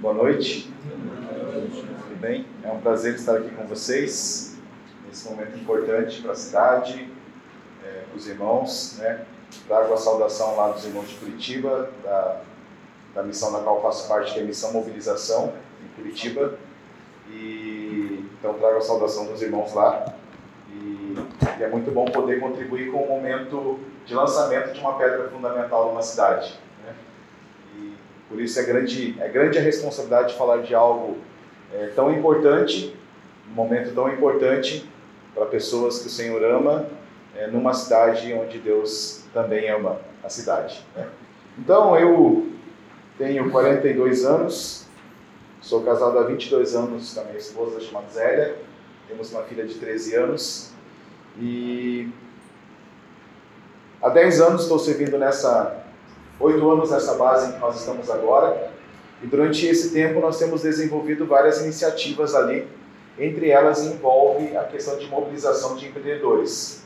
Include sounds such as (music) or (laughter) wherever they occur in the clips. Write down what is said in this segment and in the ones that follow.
Boa noite. Tudo bem? É um prazer estar aqui com vocês nesse momento importante para a cidade, é, os irmãos. Né? Trago a saudação lá dos irmãos de Curitiba, da, da missão da qual faço parte, que é a Missão Mobilização, em Curitiba. E, então, trago a saudação dos irmãos lá. E, e é muito bom poder contribuir com o momento de lançamento de uma pedra fundamental numa cidade. Por isso é grande, é grande a responsabilidade de falar de algo é, tão importante, um momento tão importante para pessoas que o Senhor ama, é, numa cidade onde Deus também ama a cidade. Né? Então, eu tenho 42 anos, sou casado há 22 anos com a minha esposa chamada Zélia, temos uma filha de 13 anos e há 10 anos estou servindo nessa oito anos nessa base em que nós estamos agora, e durante esse tempo nós temos desenvolvido várias iniciativas ali, entre elas envolve a questão de mobilização de empreendedores.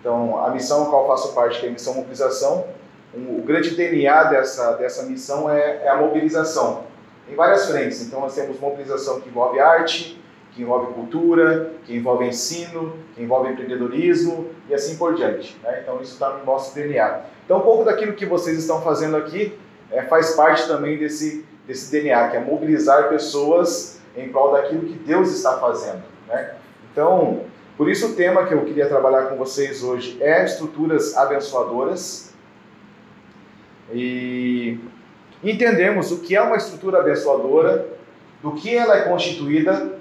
Então, a missão a qual faço parte, que é a missão mobilização, um, o grande DNA dessa, dessa missão é, é a mobilização, em várias frentes. Então, nós temos mobilização que envolve arte, que envolve cultura, que envolve ensino, que envolve empreendedorismo e assim por diante. Né? Então isso está no nosso DNA. Então um pouco daquilo que vocês estão fazendo aqui é, faz parte também desse, desse DNA, que é mobilizar pessoas em prol daquilo que Deus está fazendo. Né? Então, por isso o tema que eu queria trabalhar com vocês hoje é estruturas abençoadoras. E entendemos o que é uma estrutura abençoadora, do que ela é constituída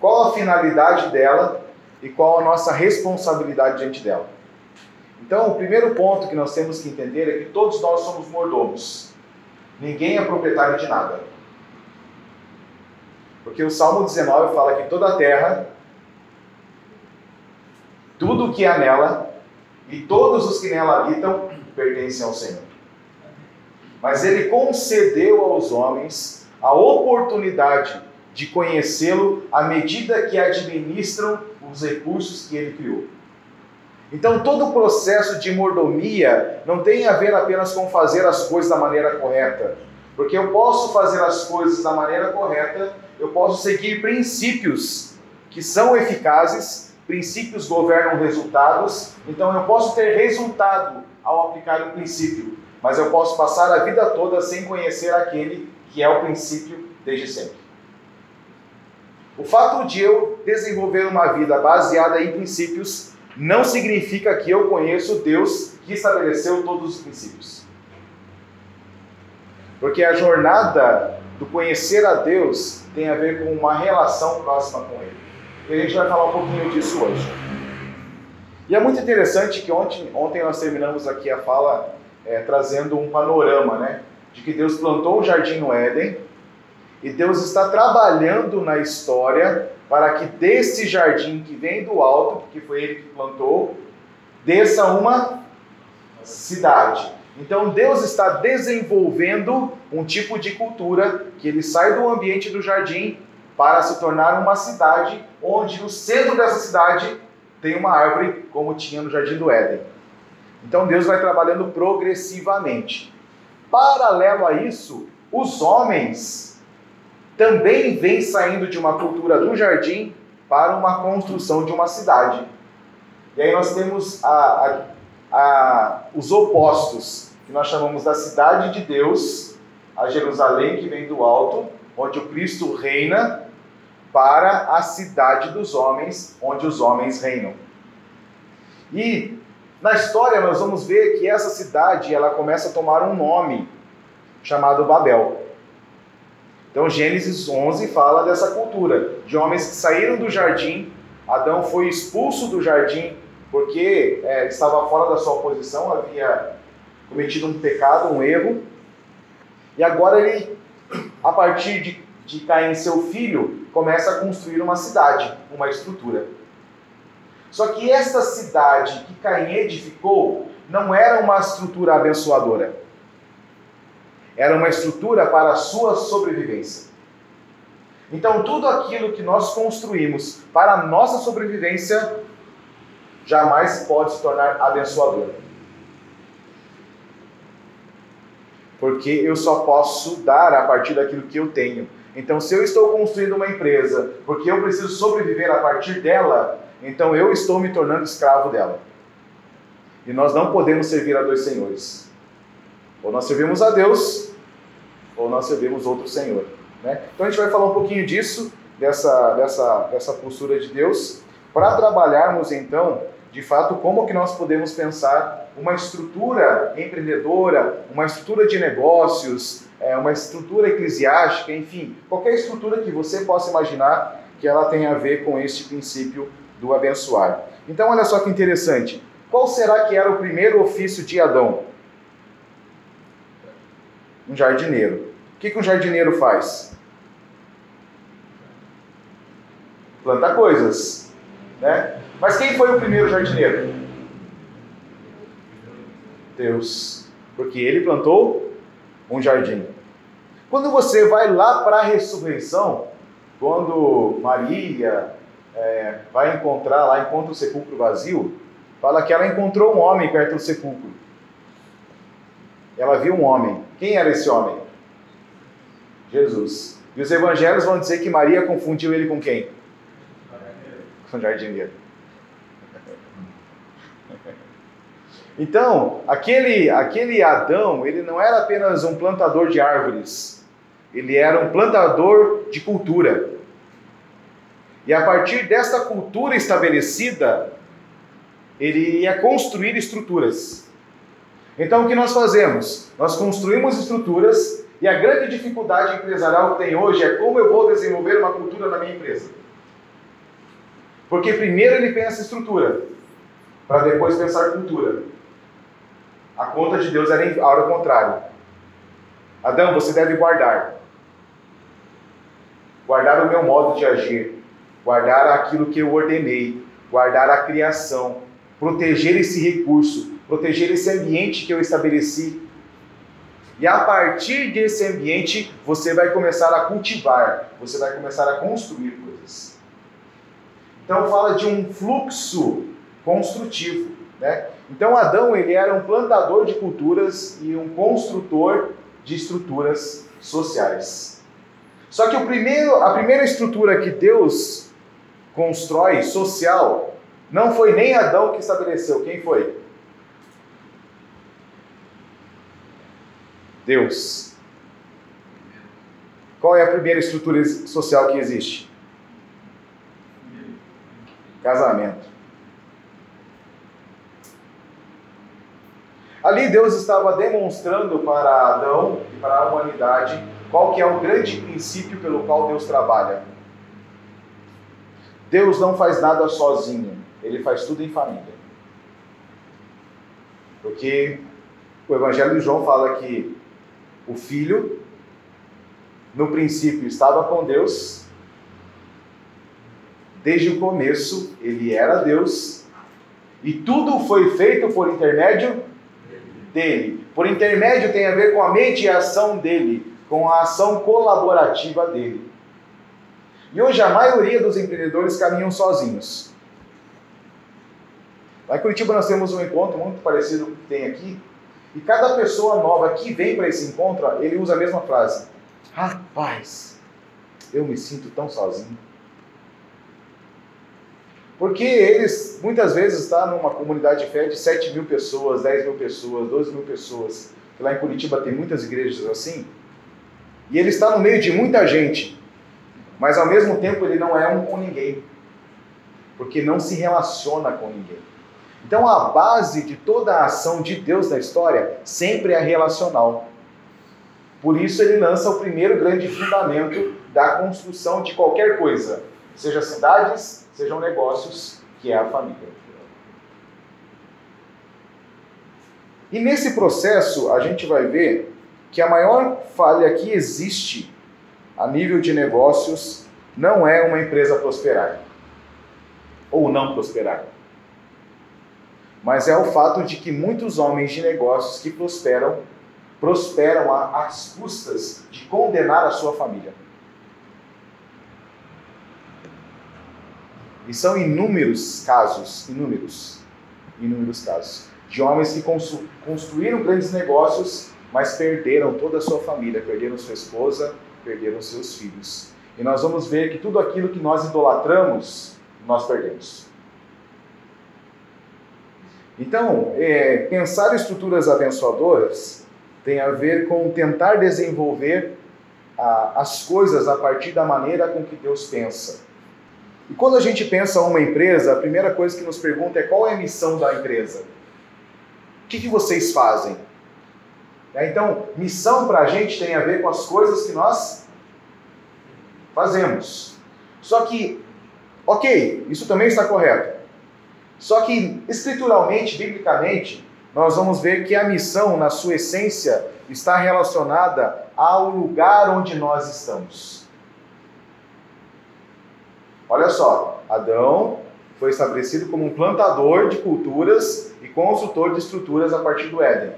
qual a finalidade dela e qual a nossa responsabilidade diante dela. Então, o primeiro ponto que nós temos que entender é que todos nós somos mordomos. Ninguém é proprietário de nada. Porque o Salmo 19 fala que toda a terra, tudo o que há nela e todos os que nela habitam pertencem ao Senhor. Mas ele concedeu aos homens a oportunidade de conhecê-lo à medida que administram os recursos que ele criou. Então, todo o processo de mordomia não tem a ver apenas com fazer as coisas da maneira correta. Porque eu posso fazer as coisas da maneira correta, eu posso seguir princípios que são eficazes, princípios governam resultados, então eu posso ter resultado ao aplicar um princípio, mas eu posso passar a vida toda sem conhecer aquele que é o princípio desde sempre. O fato de eu desenvolver uma vida baseada em princípios não significa que eu conheço Deus que estabeleceu todos os princípios. Porque a jornada do conhecer a Deus tem a ver com uma relação próxima com Ele. E a gente vai falar um pouquinho disso hoje. E é muito interessante que ontem, ontem nós terminamos aqui a fala é, trazendo um panorama, né? De que Deus plantou o jardim no Éden e Deus está trabalhando na história para que desse jardim que vem do alto, que foi ele que plantou, desça uma cidade. Então Deus está desenvolvendo um tipo de cultura que ele sai do ambiente do jardim para se tornar uma cidade onde no centro dessa cidade tem uma árvore como tinha no jardim do Éden. Então Deus vai trabalhando progressivamente. Paralelo a isso, os homens também vem saindo de uma cultura do jardim para uma construção de uma cidade. E aí nós temos a, a, a, os opostos, que nós chamamos da cidade de Deus, a Jerusalém que vem do alto, onde o Cristo reina, para a cidade dos homens, onde os homens reinam. E na história nós vamos ver que essa cidade ela começa a tomar um nome chamado Babel. Então, Gênesis 11 fala dessa cultura de homens que saíram do jardim. Adão foi expulso do jardim porque é, estava fora da sua posição, havia cometido um pecado, um erro. E agora ele, a partir de, de Caim, seu filho, começa a construir uma cidade, uma estrutura. Só que essa cidade que Caim edificou não era uma estrutura abençoadora era uma estrutura para a sua sobrevivência. Então, tudo aquilo que nós construímos para a nossa sobrevivência jamais pode se tornar abençoador. porque eu só posso dar a partir daquilo que eu tenho. Então, se eu estou construindo uma empresa porque eu preciso sobreviver a partir dela, então eu estou me tornando escravo dela. E nós não podemos servir a dois senhores. Ou nós servimos a Deus, ou nós servimos outro senhor. Né? Então a gente vai falar um pouquinho disso, dessa, dessa, dessa postura de Deus, para trabalharmos então, de fato, como que nós podemos pensar uma estrutura empreendedora, uma estrutura de negócios, é, uma estrutura eclesiástica, enfim, qualquer estrutura que você possa imaginar que ela tenha a ver com este princípio do abençoar. Então, olha só que interessante. Qual será que era o primeiro ofício de Adão? Um jardineiro. O que, que um jardineiro faz? Planta coisas. Né? Mas quem foi o primeiro jardineiro? Deus. Porque ele plantou um jardim. Quando você vai lá para a ressurreição, quando Maria é, vai encontrar lá, encontra o sepulcro vazio, fala que ela encontrou um homem perto do sepulcro. Ela viu um homem. Quem era esse homem? Jesus. E os evangelhos vão dizer que Maria confundiu ele com quem? Com o jardineiro. (laughs) Então, aquele, aquele Adão, ele não era apenas um plantador de árvores, ele era um plantador de cultura. E a partir dessa cultura estabelecida, ele ia construir estruturas. Então o que nós fazemos? Nós construímos estruturas e a grande dificuldade empresarial que tem hoje é como eu vou desenvolver uma cultura na minha empresa. Porque primeiro ele pensa estrutura, para depois pensar cultura. A conta de Deus era a hora contrária. Adão, você deve guardar. Guardar o meu modo de agir. Guardar aquilo que eu ordenei. Guardar a criação proteger esse recurso, proteger esse ambiente que eu estabeleci. E a partir desse ambiente, você vai começar a cultivar, você vai começar a construir coisas. Então fala de um fluxo construtivo, né? Então Adão ele era um plantador de culturas e um construtor de estruturas sociais. Só que o primeiro, a primeira estrutura que Deus constrói social não foi nem Adão que estabeleceu, quem foi? Deus. Qual é a primeira estrutura social que existe? Casamento. Ali Deus estava demonstrando para Adão e para a humanidade qual que é o grande princípio pelo qual Deus trabalha. Deus não faz nada sozinho ele faz tudo em família. Porque o Evangelho de João fala que o filho, no princípio, estava com Deus, desde o começo, ele era Deus, e tudo foi feito por intermédio dele. Por intermédio tem a ver com a mediação dele, com a ação colaborativa dele. E hoje a maioria dos empreendedores caminham sozinhos. Lá em Curitiba nós temos um encontro muito parecido que tem aqui. E cada pessoa nova que vem para esse encontro, ele usa a mesma frase. Rapaz, eu me sinto tão sozinho. Porque eles muitas vezes estão numa comunidade de fé de 7 mil pessoas, 10 mil pessoas, 12 mil pessoas. Lá em Curitiba tem muitas igrejas assim. E ele está no meio de muita gente. Mas ao mesmo tempo ele não é um com ninguém. Porque não se relaciona com ninguém. Então a base de toda a ação de Deus na história sempre é relacional. Por isso ele lança o primeiro grande fundamento da construção de qualquer coisa, seja cidades, sejam negócios, que é a família. E nesse processo a gente vai ver que a maior falha que existe a nível de negócios não é uma empresa prosperar ou não prosperar mas é o fato de que muitos homens de negócios que prosperam, prosperam às custas de condenar a sua família. E são inúmeros casos, inúmeros, inúmeros casos, de homens que construíram grandes negócios, mas perderam toda a sua família, perderam sua esposa, perderam seus filhos. E nós vamos ver que tudo aquilo que nós idolatramos, nós perdemos. Então, é, pensar estruturas abençoadoras tem a ver com tentar desenvolver a, as coisas a partir da maneira com que Deus pensa. E quando a gente pensa uma empresa, a primeira coisa que nos pergunta é qual é a missão da empresa? O que, que vocês fazem? É, então, missão para a gente tem a ver com as coisas que nós fazemos. Só que, ok, isso também está correto. Só que, escrituralmente, biblicamente, nós vamos ver que a missão, na sua essência, está relacionada ao lugar onde nós estamos. Olha só, Adão foi estabelecido como um plantador de culturas e construtor de estruturas a partir do Éden.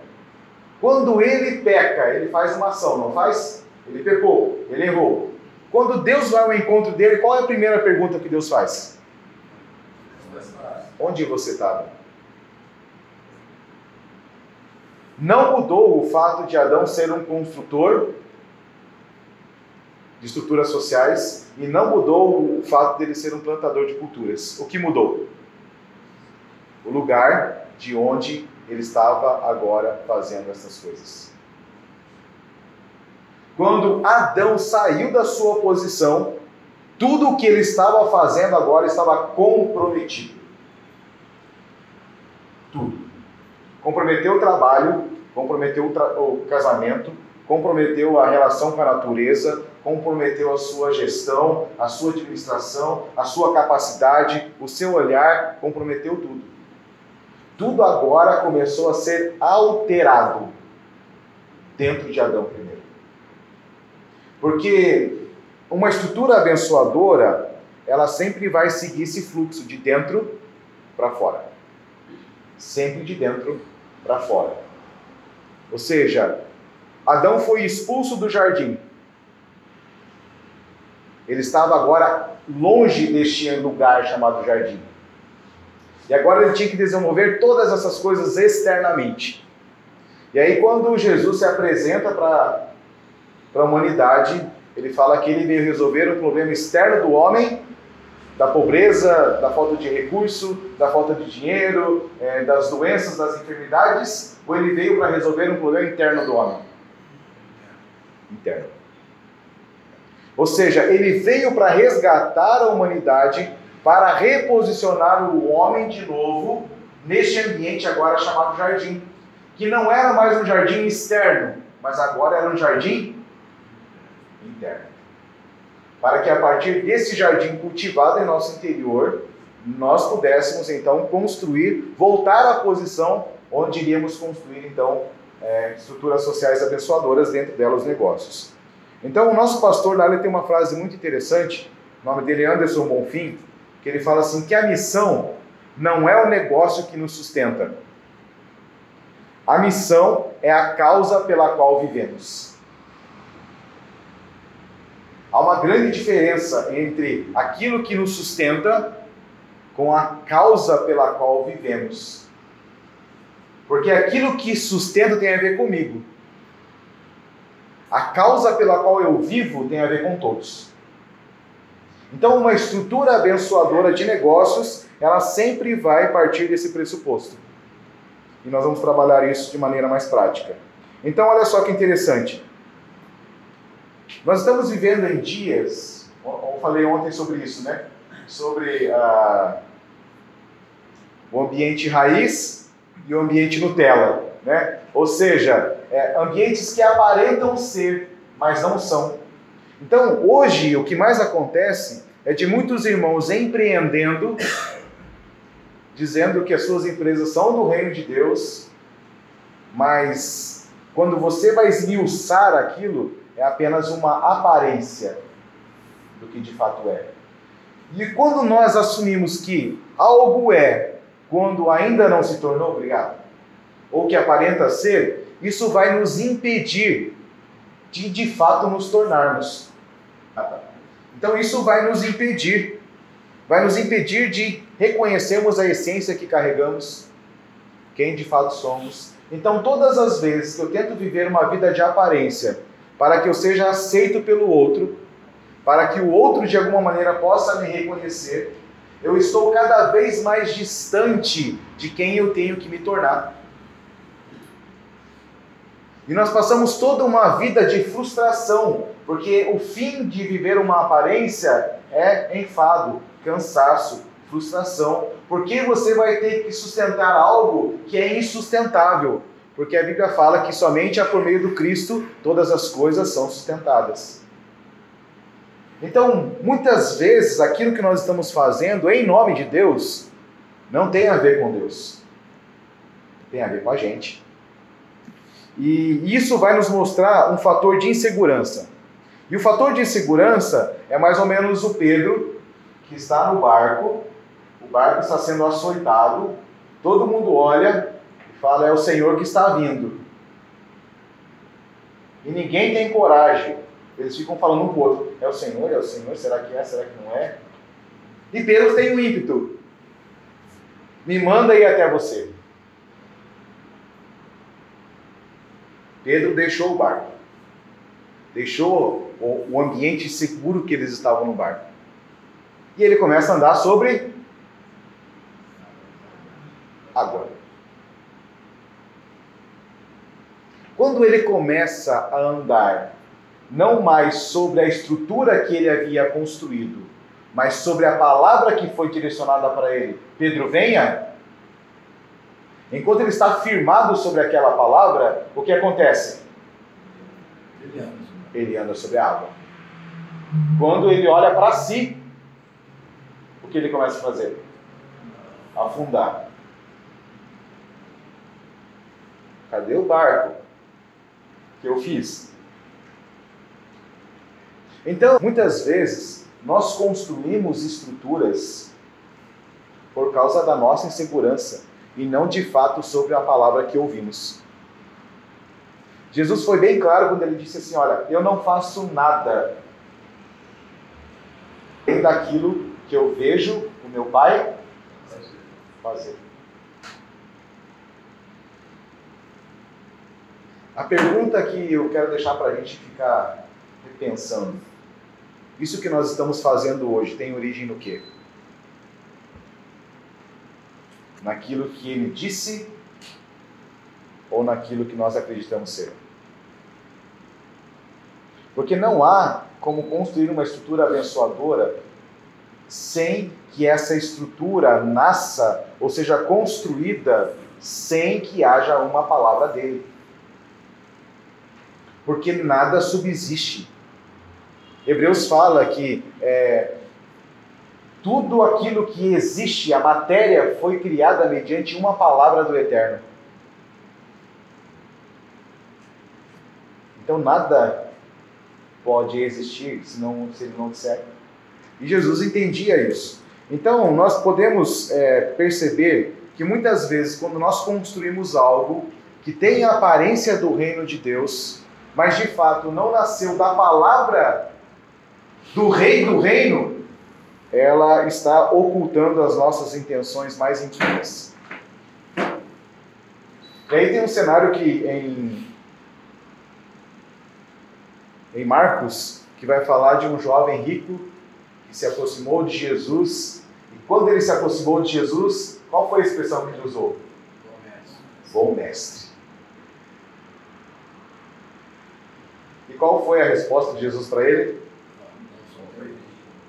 Quando ele peca, ele faz uma ação, não faz? Ele pecou, ele errou. Quando Deus vai ao encontro dele, qual é a primeira pergunta que Deus faz? Onde você estava? Não mudou o fato de Adão ser um construtor de estruturas sociais e não mudou o fato dele ser um plantador de culturas. O que mudou? O lugar de onde ele estava agora fazendo essas coisas. Quando Adão saiu da sua posição, tudo o que ele estava fazendo agora estava comprometido. Tudo. Comprometeu o trabalho, comprometeu o, tra o casamento, comprometeu a relação com a natureza, comprometeu a sua gestão, a sua administração, a sua capacidade, o seu olhar, comprometeu tudo. Tudo agora começou a ser alterado dentro de Adão primeiro. Porque uma estrutura abençoadora, ela sempre vai seguir esse fluxo de dentro para fora. Sempre de dentro para fora. Ou seja, Adão foi expulso do jardim. Ele estava agora longe deste lugar chamado jardim. E agora ele tinha que desenvolver todas essas coisas externamente. E aí, quando Jesus se apresenta para a humanidade, ele fala que ele veio resolver o problema externo do homem, da pobreza, da falta de recurso, da falta de dinheiro, é, das doenças, das enfermidades, ou ele veio para resolver um problema interno do homem? Interno. Ou seja, ele veio para resgatar a humanidade para reposicionar o homem de novo neste ambiente agora chamado jardim, que não era mais um jardim externo, mas agora era um jardim interno. Para que a partir desse jardim cultivado em nosso interior, nós pudéssemos então construir, voltar à posição onde iríamos construir então é, estruturas sociais abençoadoras dentro delas os negócios. Então o nosso pastor lá tem uma frase muito interessante, o nome dele é Anderson Bonfim, que ele fala assim: que a missão não é o negócio que nos sustenta. A missão é a causa pela qual vivemos. Há uma grande diferença entre aquilo que nos sustenta com a causa pela qual vivemos. Porque aquilo que sustenta tem a ver comigo. A causa pela qual eu vivo tem a ver com todos. Então, uma estrutura abençoadora de negócios, ela sempre vai partir desse pressuposto. E nós vamos trabalhar isso de maneira mais prática. Então, olha só que interessante. Nós estamos vivendo em dias, eu falei ontem sobre isso, né? Sobre ah, o ambiente raiz e o ambiente Nutella, né? Ou seja, é, ambientes que aparentam ser, mas não são. Então, hoje, o que mais acontece é de muitos irmãos empreendendo, dizendo que as suas empresas são do reino de Deus, mas quando você vai esmiuçar aquilo, é apenas uma aparência do que de fato é. E quando nós assumimos que algo é quando ainda não se tornou, obrigado, ou que aparenta ser, isso vai nos impedir de de fato nos tornarmos. Então isso vai nos impedir, vai nos impedir de reconhecermos a essência que carregamos, quem de fato somos Então, todas as vezes que eu tento viver uma vida de aparência, para que eu seja aceito pelo outro, para que o outro de alguma maneira possa me reconhecer, eu estou cada vez mais distante de quem eu tenho que me tornar. E nós passamos toda uma vida de frustração, porque o fim de viver uma aparência é enfado, cansaço, frustração, porque você vai ter que sustentar algo que é insustentável, porque a Bíblia fala que somente é por meio do Cristo todas as coisas são sustentadas. Então, muitas vezes, aquilo que nós estamos fazendo em nome de Deus não tem a ver com Deus, tem a ver com a gente. E isso vai nos mostrar um fator de insegurança. E o fator de insegurança é mais ou menos o Pedro que está no barco, o barco está sendo açoitado, todo mundo olha fala: é o Senhor que está vindo. E ninguém tem coragem. Eles ficam falando um com o outro: é o Senhor, é o Senhor, será que é, será que não é? E Pedro tem um ímpeto: me manda ir até você. Pedro deixou o barco, deixou o ambiente seguro que eles estavam no barco. E ele começa a andar sobre água. Quando ele começa a andar não mais sobre a estrutura que ele havia construído, mas sobre a palavra que foi direcionada para ele, Pedro, venha. Enquanto ele está firmado sobre aquela palavra, o que acontece? Ele anda, ele anda sobre a água. Quando ele olha para si, o que ele começa a fazer? Afundar. Cadê o barco que eu fiz? Então, muitas vezes, nós construímos estruturas por causa da nossa insegurança e não de fato sobre a palavra que ouvimos. Jesus foi bem claro quando ele disse assim: Olha, eu não faço nada daquilo que eu vejo o meu pai fazer. A pergunta que eu quero deixar para a gente ficar pensando: isso que nós estamos fazendo hoje tem origem no quê? Naquilo que ele disse ou naquilo que nós acreditamos ser? Porque não há como construir uma estrutura abençoadora sem que essa estrutura nasça, ou seja, construída sem que haja uma palavra dele porque nada subsiste. Hebreus fala que é, tudo aquilo que existe, a matéria, foi criada mediante uma palavra do Eterno. Então nada pode existir se, não, se ele não disser. E Jesus entendia isso. Então nós podemos é, perceber que muitas vezes, quando nós construímos algo que tem a aparência do reino de Deus, mas de fato não nasceu da palavra do rei do reino, ela está ocultando as nossas intenções mais íntimas. E aí tem um cenário que em, em Marcos, que vai falar de um jovem rico que se aproximou de Jesus. E quando ele se aproximou de Jesus, qual foi a expressão que ele usou? Bom mestre. Bom mestre. Qual foi a resposta de Jesus para ele?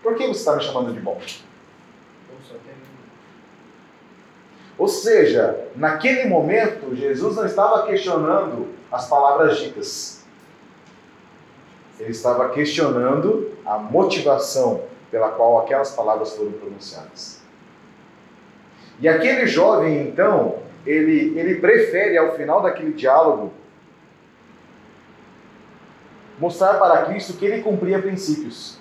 Por que você está me chamando de bom? Ou seja, naquele momento, Jesus não estava questionando as palavras ditas. Ele estava questionando a motivação pela qual aquelas palavras foram pronunciadas. E aquele jovem, então, ele, ele prefere, ao final daquele diálogo, mostrar para Cristo que ele cumpria princípios.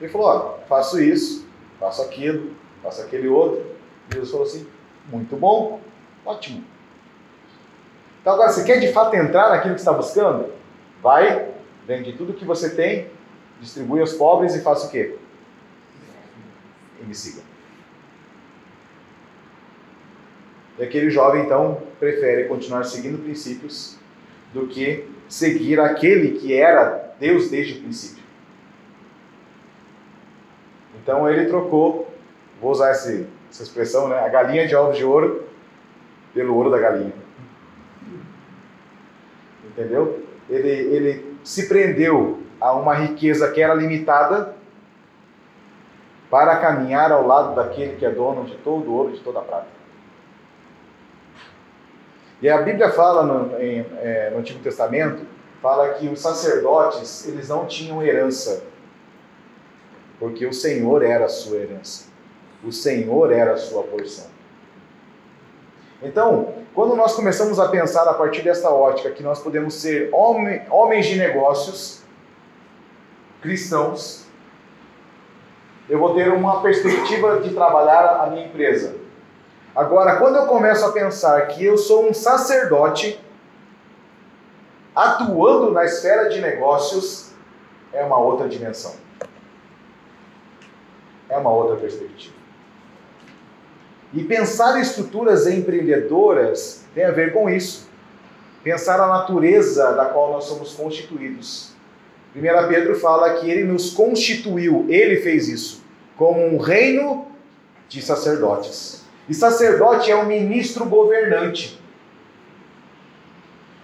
Ele falou: ó, faço isso, faço aquilo, faço aquele outro. Jesus falou assim: muito bom, ótimo. Então agora, você quer de fato entrar naquilo que está buscando? Vai, vende tudo que você tem, distribui aos pobres e faça o quê? E me siga. E aquele jovem, então, prefere continuar seguindo princípios do que seguir aquele que era Deus desde o princípio. Então ele trocou, vou usar esse, essa expressão, né? A galinha de ovos de ouro pelo ouro da galinha. Entendeu? Ele, ele se prendeu a uma riqueza que era limitada para caminhar ao lado daquele que é dono de todo o ouro, de toda a prata. E a Bíblia fala no, em, é, no Antigo Testamento, fala que os sacerdotes, eles não tinham herança, porque o Senhor era a sua herança. O Senhor era a sua porção. Então, quando nós começamos a pensar a partir desta ótica que nós podemos ser homens de negócios, cristãos, eu vou ter uma perspectiva de trabalhar a minha empresa. Agora, quando eu começo a pensar que eu sou um sacerdote atuando na esfera de negócios, é uma outra dimensão. É uma outra perspectiva. E pensar estruturas empreendedoras tem a ver com isso. Pensar a natureza da qual nós somos constituídos. 1 Pedro fala que ele nos constituiu, ele fez isso, como um reino de sacerdotes. E sacerdote é um ministro governante.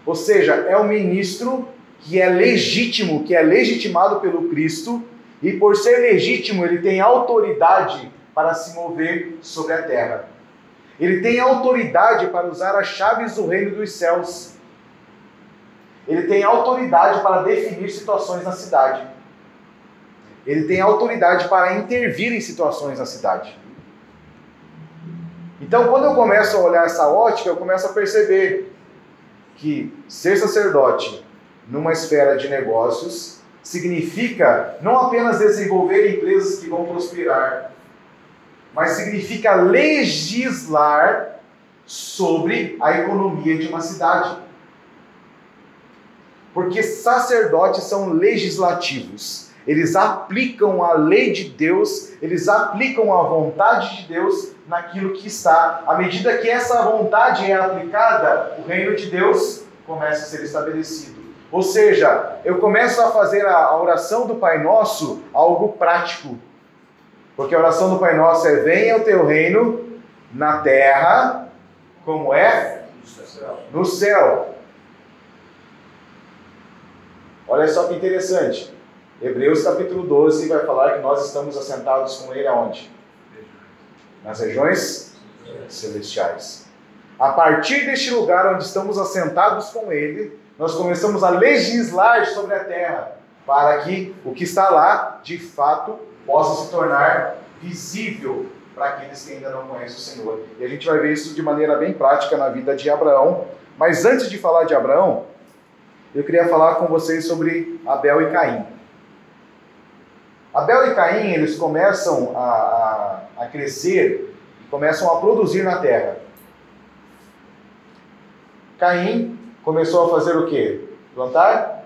Ou seja, é um ministro que é legítimo, que é legitimado pelo Cristo, e por ser legítimo, ele tem autoridade para se mover sobre a terra. Ele tem autoridade para usar as chaves do reino dos céus. Ele tem autoridade para definir situações na cidade. Ele tem autoridade para intervir em situações na cidade. Então, quando eu começo a olhar essa ótica, eu começo a perceber que ser sacerdote numa esfera de negócios significa não apenas desenvolver empresas que vão prosperar, mas significa legislar sobre a economia de uma cidade. Porque sacerdotes são legislativos. Eles aplicam a lei de Deus, eles aplicam a vontade de Deus naquilo que está. À medida que essa vontade é aplicada, o reino de Deus começa a ser estabelecido. Ou seja, eu começo a fazer a oração do Pai Nosso algo prático. Porque a oração do Pai Nosso é: venha o teu reino na terra, como é no céu. Olha só que interessante. Hebreus capítulo 12 vai falar que nós estamos assentados com Ele aonde? Nas regiões celestiais. A partir deste lugar onde estamos assentados com Ele, nós começamos a legislar sobre a terra, para que o que está lá, de fato, possa se tornar visível para aqueles que ainda não conhecem o Senhor. E a gente vai ver isso de maneira bem prática na vida de Abraão. Mas antes de falar de Abraão, eu queria falar com vocês sobre Abel e Caim. Abel e Caim, eles começam a, a, a crescer e começam a produzir na terra. Caim começou a fazer o quê? Plantar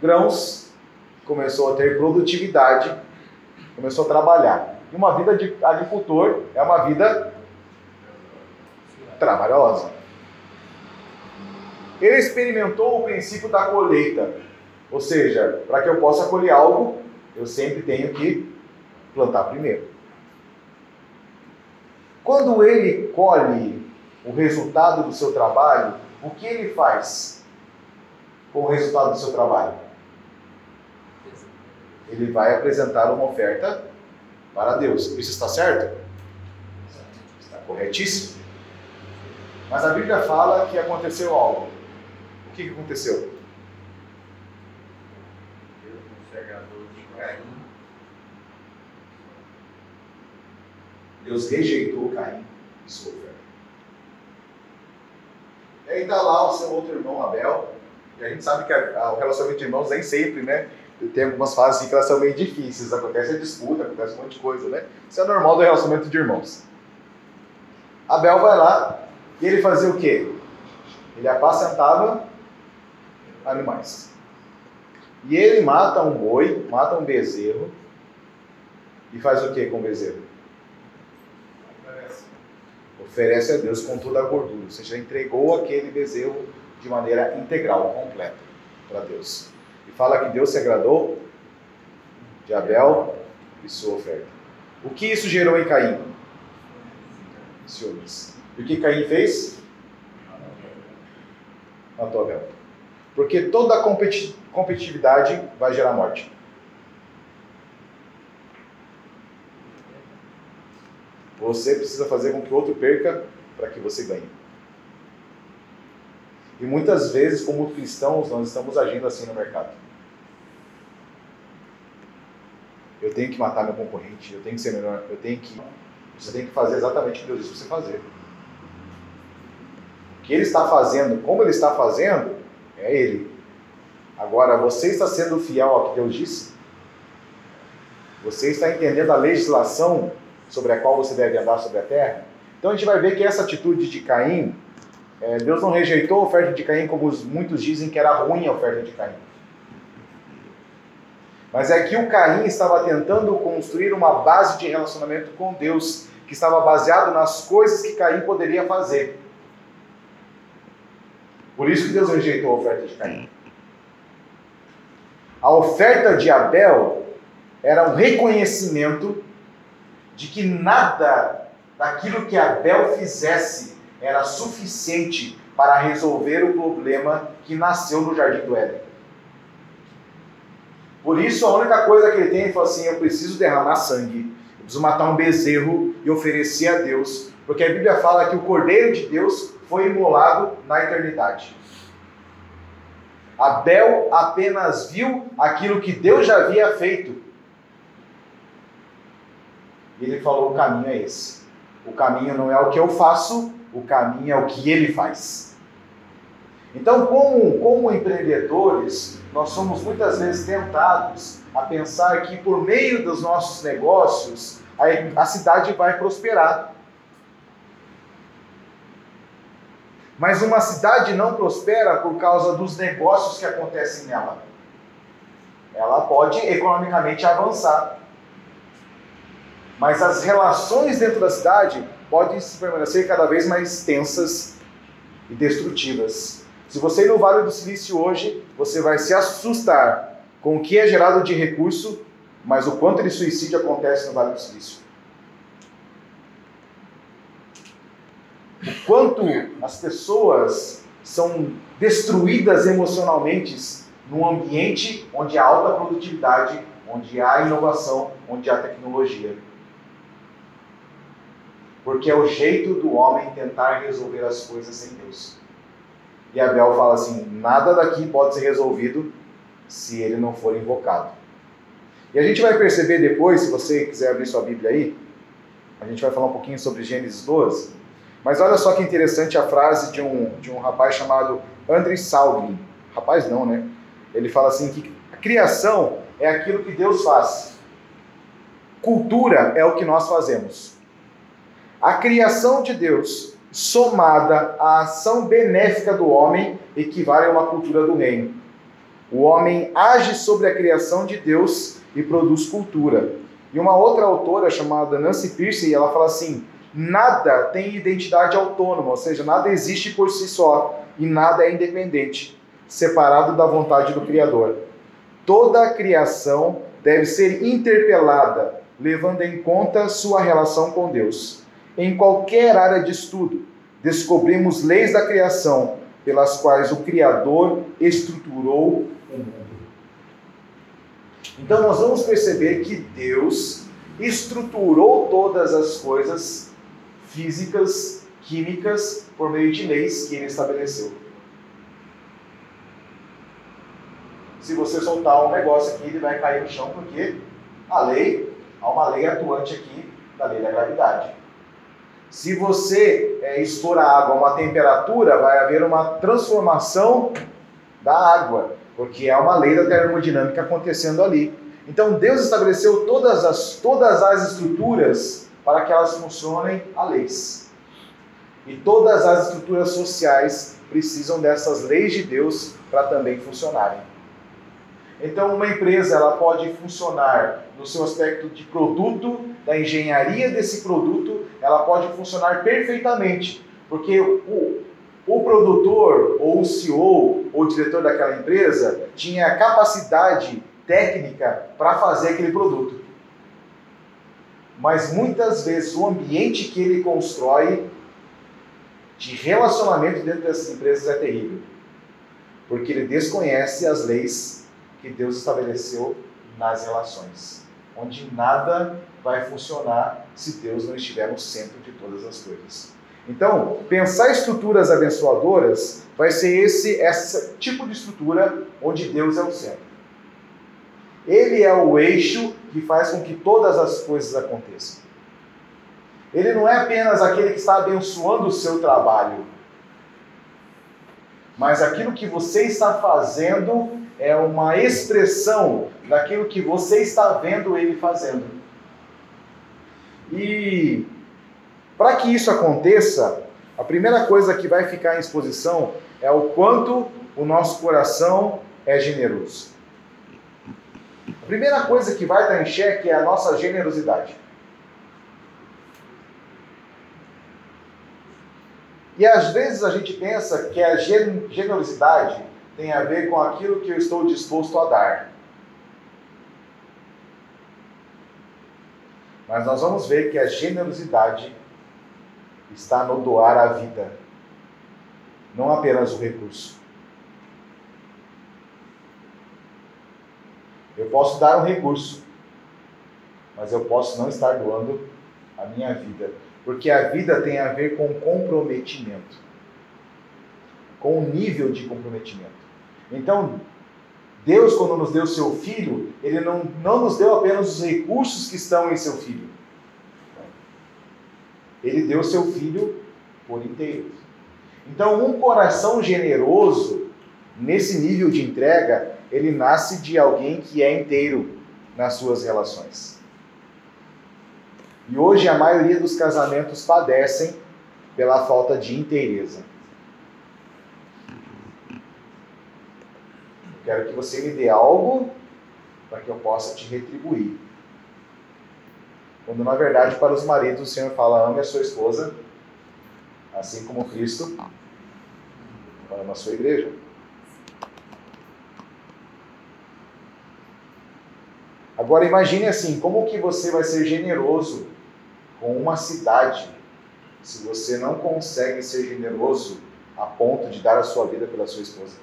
grãos, começou a ter produtividade, começou a trabalhar. E uma vida de agricultor é uma vida trabalhosa. Ele experimentou o princípio da colheita. Ou seja, para que eu possa colher algo, eu sempre tenho que plantar primeiro. Quando ele colhe o resultado do seu trabalho, o que ele faz com o resultado do seu trabalho? Ele vai apresentar uma oferta para Deus. Isso está certo? Está corretíssimo. Mas a Bíblia fala que aconteceu algo. O que aconteceu? Deus rejeitou Caim e sua oferta. E aí está lá o seu outro irmão Abel, e a gente sabe que a, a, o relacionamento de irmãos nem sempre, né? Tem algumas fases que elas são meio difíceis, acontece a disputa, acontece um monte de coisa, né? Isso é normal do relacionamento de irmãos. Abel vai lá e ele fazia o quê? Ele apacentava animais. E ele mata um boi, mata um bezerro e faz o que com o bezerro? Oferece a Deus com toda a gordura. Você já entregou aquele bezerro de maneira integral, completa, para Deus. E fala que Deus se agradou de Abel e sua oferta. O que isso gerou em Caim? Ciúmes. E o que Caim fez? Matou Abel. Porque toda competitividade vai gerar morte. Você precisa fazer com que o outro perca para que você ganhe. E muitas vezes, como cristãos, nós estamos agindo assim no mercado. Eu tenho que matar meu concorrente, eu tenho que ser melhor, eu tenho que. Você tem que fazer exatamente o que Deus disse você fazer. O que ele está fazendo, como ele está fazendo, é ele. Agora, você está sendo fiel ao que Deus disse? Você está entendendo a legislação sobre a qual você deve andar sobre a terra? Então a gente vai ver que essa atitude de Caim, é, Deus não rejeitou a oferta de Caim como muitos dizem que era ruim a oferta de Caim. Mas é que o Caim estava tentando construir uma base de relacionamento com Deus, que estava baseado nas coisas que Caim poderia fazer. Por isso que Deus rejeitou a oferta de Caim. A oferta de Abel era um reconhecimento de que nada daquilo que Abel fizesse era suficiente para resolver o problema que nasceu no Jardim do Éden. Por isso, a única coisa que ele tem, ele falou assim: eu preciso derramar sangue, eu preciso matar um bezerro e oferecer a Deus, porque a Bíblia fala que o Cordeiro de Deus foi imolado na eternidade. Abel apenas viu aquilo que Deus já havia feito e ele falou: o caminho é esse. O caminho não é o que eu faço, o caminho é o que ele faz. Então, como, como empreendedores, nós somos muitas vezes tentados a pensar que por meio dos nossos negócios a, a cidade vai prosperar. Mas uma cidade não prospera por causa dos negócios que acontecem nela. Ela pode economicamente avançar, mas as relações dentro da cidade podem permanecer cada vez mais tensas e destrutivas. Se você ir no Vale do Silício hoje, você vai se assustar com o que é gerado de recurso, mas o quanto de suicídio acontece no Vale do Silício. O quanto as pessoas são destruídas emocionalmente num ambiente onde há alta produtividade, onde há inovação, onde há tecnologia porque é o jeito do homem tentar resolver as coisas sem Deus. E Abel fala assim: nada daqui pode ser resolvido se ele não for invocado. E a gente vai perceber depois, se você quiser abrir sua Bíblia aí, a gente vai falar um pouquinho sobre Gênesis 12. Mas olha só que interessante a frase de um, de um rapaz chamado André Salgin. Rapaz não, né? Ele fala assim que a criação é aquilo que Deus faz. Cultura é o que nós fazemos. A criação de Deus, somada à ação benéfica do homem, equivale a uma cultura do reino. O homem age sobre a criação de Deus e produz cultura. E uma outra autora chamada Nancy Pierce, ela fala assim: nada tem identidade autônoma, ou seja, nada existe por si só e nada é independente, separado da vontade do Criador. Toda a criação deve ser interpelada, levando em conta sua relação com Deus. Em qualquer área de estudo, descobrimos leis da criação pelas quais o Criador estruturou o mundo. Então nós vamos perceber que Deus estruturou todas as coisas físicas, químicas, por meio de leis que ele estabeleceu. Se você soltar um negócio aqui, ele vai cair no chão, porque a lei, há uma lei atuante aqui da lei da gravidade. Se você é, expor a água a uma temperatura, vai haver uma transformação da água, porque é uma lei da termodinâmica acontecendo ali. Então Deus estabeleceu todas as, todas as estruturas para que elas funcionem a leis. E todas as estruturas sociais precisam dessas leis de Deus para também funcionarem. Então, uma empresa ela pode funcionar no seu aspecto de produto, da engenharia desse produto, ela pode funcionar perfeitamente, porque o, o produtor, ou o CEO, ou o diretor daquela empresa tinha capacidade técnica para fazer aquele produto. Mas muitas vezes o ambiente que ele constrói de relacionamento dentro dessas empresas é terrível. Porque ele desconhece as leis que Deus estabeleceu nas relações, onde nada vai funcionar se Deus não estiver no centro de todas as coisas. Então, pensar estruturas abençoadoras vai ser esse, esse tipo de estrutura onde Deus é o centro. Ele é o eixo que faz com que todas as coisas aconteçam. Ele não é apenas aquele que está abençoando o seu trabalho, mas aquilo que você está fazendo é uma expressão daquilo que você está vendo ele fazendo. E para que isso aconteça, a primeira coisa que vai ficar em exposição é o quanto o nosso coração é generoso. A primeira coisa que vai estar em xeque é a nossa generosidade. E às vezes a gente pensa que a generosidade tem a ver com aquilo que eu estou disposto a dar. Mas nós vamos ver que a generosidade está no doar a vida, não apenas o recurso. Eu posso dar um recurso, mas eu posso não estar doando a minha vida, porque a vida tem a ver com comprometimento, com o nível de comprometimento. Então, Deus, quando nos deu seu filho, ele não, não nos deu apenas os recursos que estão em seu filho. Ele deu seu filho por inteiro. Então, um coração generoso, nesse nível de entrega, ele nasce de alguém que é inteiro nas suas relações. E hoje a maioria dos casamentos padecem pela falta de inteireza. Quero que você me dê algo para que eu possa te retribuir. Quando na verdade para os maridos o Senhor fala: ame a sua esposa, assim como Cristo ama a sua igreja. Agora imagine assim, como que você vai ser generoso com uma cidade se você não consegue ser generoso a ponto de dar a sua vida pela sua esposa?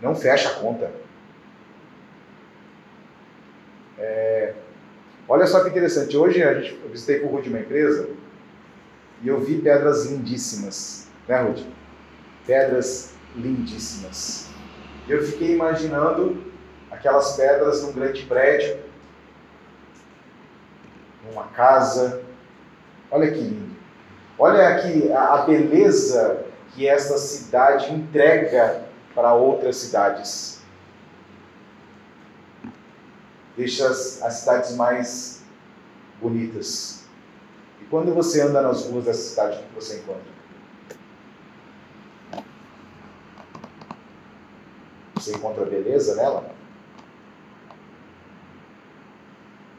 Não fecha a conta. É, olha só que interessante. Hoje a gente, eu visitei com o Ruth uma empresa e eu vi pedras lindíssimas. Né, Ruth? Pedras lindíssimas. Eu fiquei imaginando aquelas pedras num grande prédio, numa casa. Olha que lindo. Olha aqui a beleza que esta cidade entrega para outras cidades. Deixa as, as cidades mais bonitas. E quando você anda nas ruas dessa cidade, o que você encontra? Você encontra beleza nela?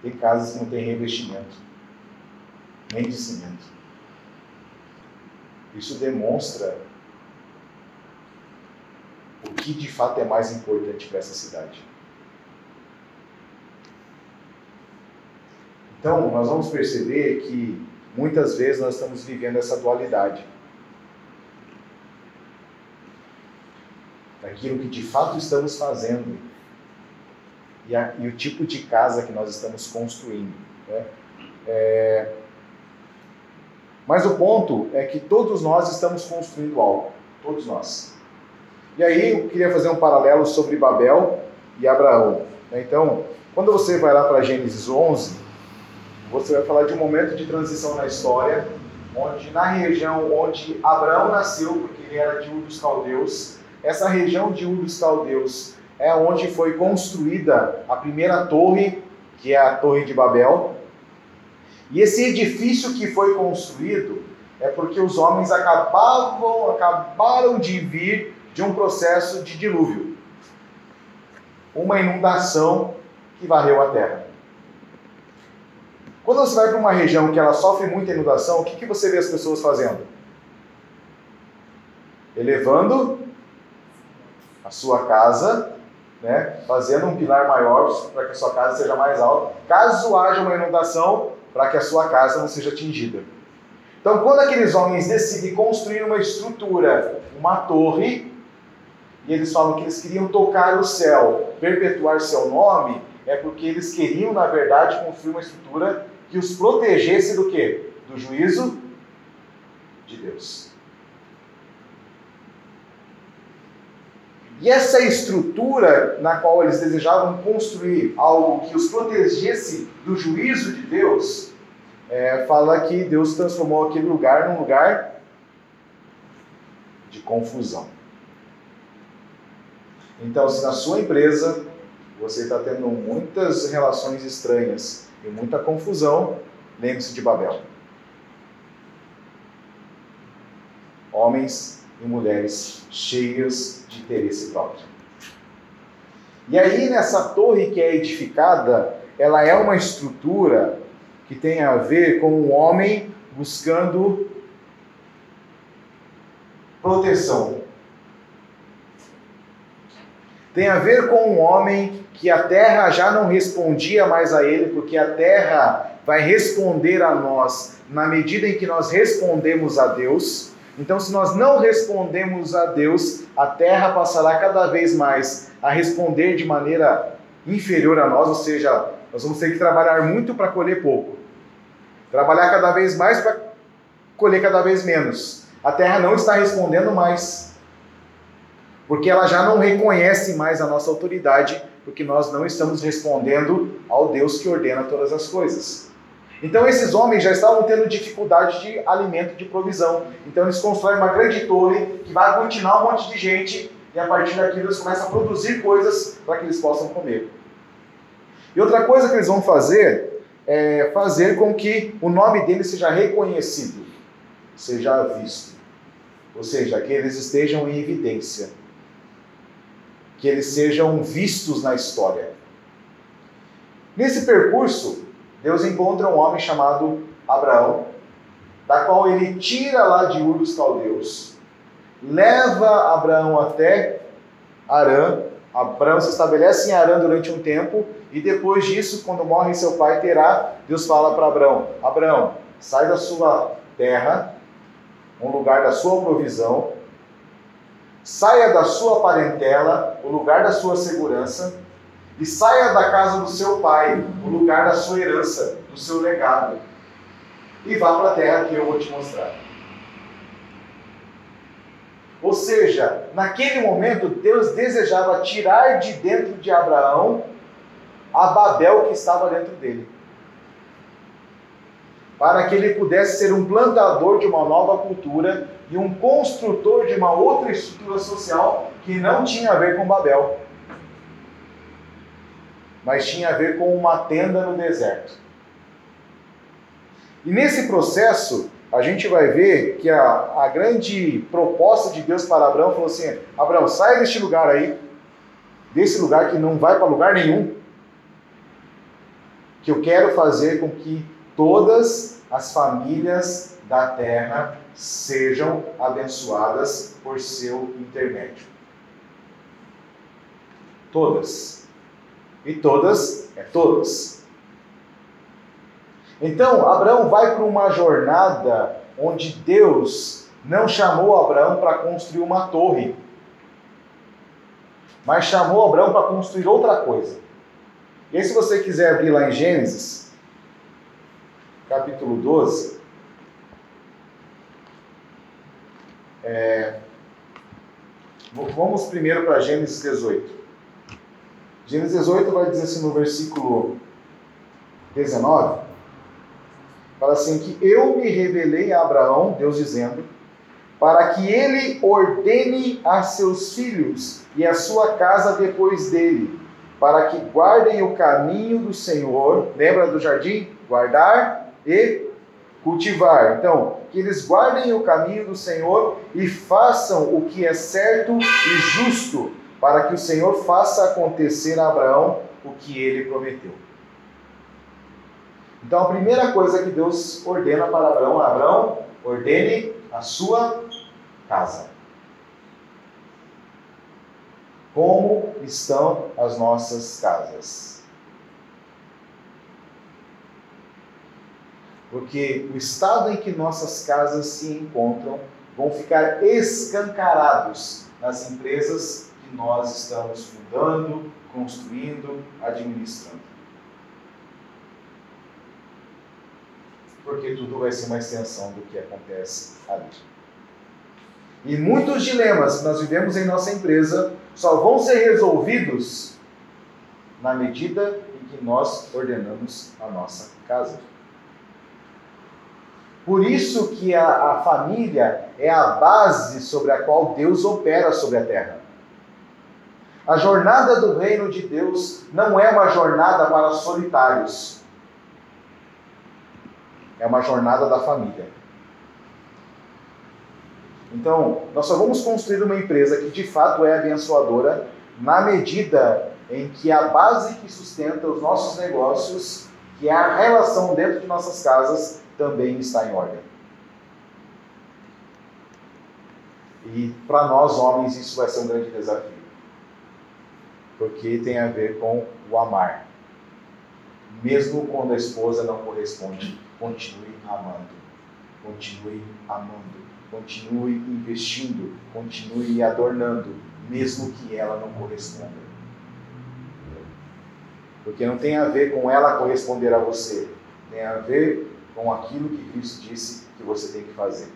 Tem casas que não têm revestimento, nem de cimento. Isso demonstra o que de fato é mais importante para essa cidade. Então, nós vamos perceber que muitas vezes nós estamos vivendo essa dualidade. Daquilo que de fato estamos fazendo e, a, e o tipo de casa que nós estamos construindo. Né? É, mas o ponto é que todos nós estamos construindo algo. Todos nós. E aí eu queria fazer um paralelo sobre Babel e Abraão. Né? Então, quando você vai lá para Gênesis 11, você vai falar de um momento de transição na história, onde na região onde Abraão nasceu, porque ele era de Ur dos Caldeus, essa região de Ur dos Caldeus é onde foi construída a primeira torre, que é a Torre de Babel. E esse edifício que foi construído é porque os homens acabavam, acabaram de vir de um processo de dilúvio. uma inundação que varreu a terra. Quando você vai para uma região que ela sofre muita inundação, o que, que você vê as pessoas fazendo? Elevando a sua casa, né, fazendo um pilar maior para que a sua casa seja mais alta, caso haja uma inundação, para que a sua casa não seja atingida. Então, quando aqueles homens decidem construir uma estrutura, uma torre, e eles falam que eles queriam tocar o céu, perpetuar seu nome, é porque eles queriam, na verdade, construir uma estrutura que os protegesse do quê? Do juízo de Deus. E essa estrutura na qual eles desejavam construir algo que os protegesse do juízo de Deus, é, fala que Deus transformou aquele lugar num lugar de confusão. Então, se na sua empresa você está tendo muitas relações estranhas e muita confusão, lembre-se de Babel. Homens e mulheres cheias de interesse próprio. E aí, nessa torre que é edificada, ela é uma estrutura que tem a ver com o homem buscando proteção. Tem a ver com um homem que a terra já não respondia mais a ele, porque a terra vai responder a nós na medida em que nós respondemos a Deus. Então, se nós não respondemos a Deus, a terra passará cada vez mais a responder de maneira inferior a nós, ou seja, nós vamos ter que trabalhar muito para colher pouco. Trabalhar cada vez mais para colher cada vez menos. A terra não está respondendo mais. Porque ela já não reconhece mais a nossa autoridade, porque nós não estamos respondendo ao Deus que ordena todas as coisas. Então esses homens já estavam tendo dificuldade de alimento, de provisão. Então eles constroem uma grande torre que vai aglutinar um monte de gente e a partir daqui eles começam a produzir coisas para que eles possam comer. E outra coisa que eles vão fazer é, fazer com que o nome dele seja reconhecido, seja visto. Ou seja, que eles estejam em evidência. Que eles sejam vistos na história. Nesse percurso, Deus encontra um homem chamado Abraão, da qual ele tira lá de Ur dos Caldeus, leva Abraão até Arã, Abraão se estabelece em Arã durante um tempo e depois disso, quando morre seu pai Terá, Deus fala para Abraão: Abraão, sai da sua terra, um lugar da sua provisão, saia da sua parentela, o lugar da sua segurança, e saia da casa do seu pai, o lugar da sua herança, do seu legado, e vá para a terra que eu vou te mostrar. Ou seja, naquele momento, Deus desejava tirar de dentro de Abraão a Babel que estava dentro dele. Para que ele pudesse ser um plantador de uma nova cultura e um construtor de uma outra estrutura social que não tinha a ver com Babel, mas tinha a ver com uma tenda no deserto. E nesse processo, a gente vai ver que a, a grande proposta de Deus para Abraão falou assim: Abraão, sai deste lugar aí, desse lugar que não vai para lugar nenhum, que eu quero fazer com que todas as famílias da terra sejam abençoadas por seu intermédio. Todas. E todas é todas. Então, Abraão vai para uma jornada onde Deus não chamou Abraão para construir uma torre, mas chamou Abraão para construir outra coisa. E aí, se você quiser abrir lá em Gênesis, capítulo 12, é, vamos primeiro para Gênesis 18. Gênesis 18 vai dizer assim no versículo 19. Fala assim que eu me revelei a Abraão, Deus dizendo, para que ele ordene a seus filhos e a sua casa depois dele, para que guardem o caminho do Senhor. Lembra do jardim? Guardar e cultivar. Então, que eles guardem o caminho do Senhor e façam o que é certo e justo, para que o Senhor faça acontecer a Abraão o que ele prometeu. Então a primeira coisa que Deus ordena para Abraão, Abraão, ordene a sua casa. Como estão as nossas casas? Porque o estado em que nossas casas se encontram vão ficar escancarados nas empresas que nós estamos fundando, construindo, administrando. Porque tudo vai ser uma extensão do que acontece ali. E muitos dilemas que nós vivemos em nossa empresa só vão ser resolvidos na medida em que nós ordenamos a nossa casa. Por isso que a, a, família é a base sobre a qual Deus opera sobre a terra. A jornada do reino de Deus não é uma jornada para solitários. É uma jornada da família. Então, nós só vamos construir uma empresa que de fato é abençoadora na medida em que a base que sustenta os nossos negócios, que é a relação dentro de nossas casas, também está em ordem. E para nós homens isso vai ser um grande desafio. Porque tem a ver com o amar. Mesmo quando a esposa não corresponde, continue amando. Continue amando continue investindo, continue adornando, mesmo que ela não corresponda. Porque não tem a ver com ela corresponder a você, tem a ver com aquilo que Cristo disse que você tem que fazer.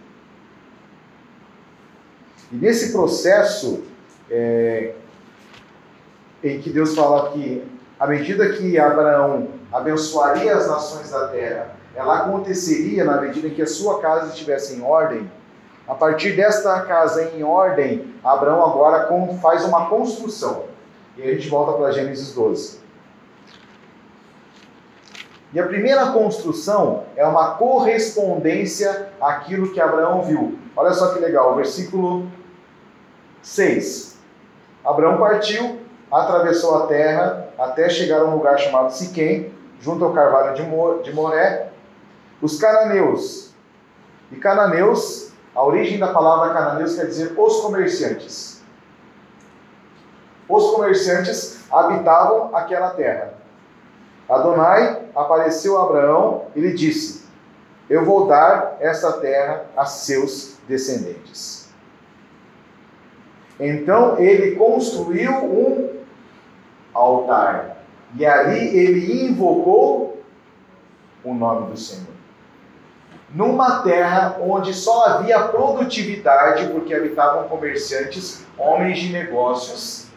E nesse processo é, em que Deus fala que, à medida que Abraão abençoaria as nações da terra, ela aconteceria na medida em que a sua casa estivesse em ordem, a partir desta casa em ordem, Abraão agora faz uma construção. E a gente volta para Gênesis 12. E a primeira construção é uma correspondência àquilo que Abraão viu. Olha só que legal, versículo 6. Abraão partiu, atravessou a terra até chegar a um lugar chamado Siquém, junto ao carvalho de Moré. Os cananeus. E cananeus a origem da palavra cananeus quer dizer os comerciantes. Os comerciantes habitavam aquela terra. Adonai apareceu a Abraão e lhe disse: Eu vou dar esta terra a seus descendentes. Então ele construiu um altar e ali ele invocou o nome do Senhor numa terra onde só havia produtividade, porque habitavam comerciantes, homens de negócios,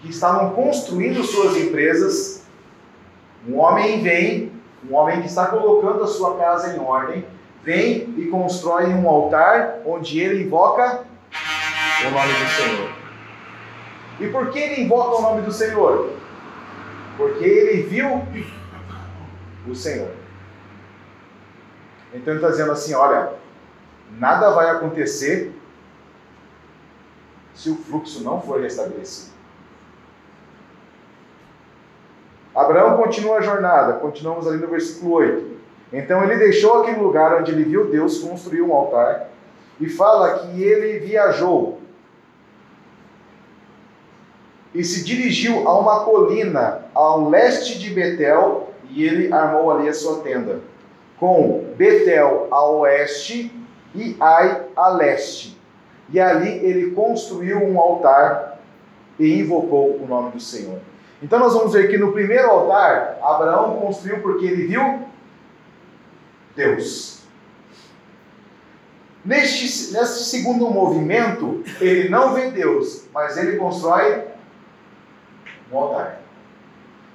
que estavam construindo suas empresas. Um homem vem, um homem que está colocando a sua casa em ordem, vem e constrói um altar onde ele invoca o nome do Senhor. E por que ele invoca o nome do Senhor? Porque ele viu o Senhor. Então ele está dizendo assim: olha, nada vai acontecer se o fluxo não for restabelecido. Abraão continua a jornada, continuamos ali no versículo 8. Então ele deixou aquele lugar onde ele viu Deus, construiu um altar, e fala que ele viajou e se dirigiu a uma colina ao leste de Betel, e ele armou ali a sua tenda com Betel a oeste e Ai a leste. E ali ele construiu um altar e invocou o nome do Senhor. Então nós vamos ver que no primeiro altar, Abraão construiu porque ele viu Deus. Neste, neste segundo movimento, ele não vê Deus, mas ele constrói um altar.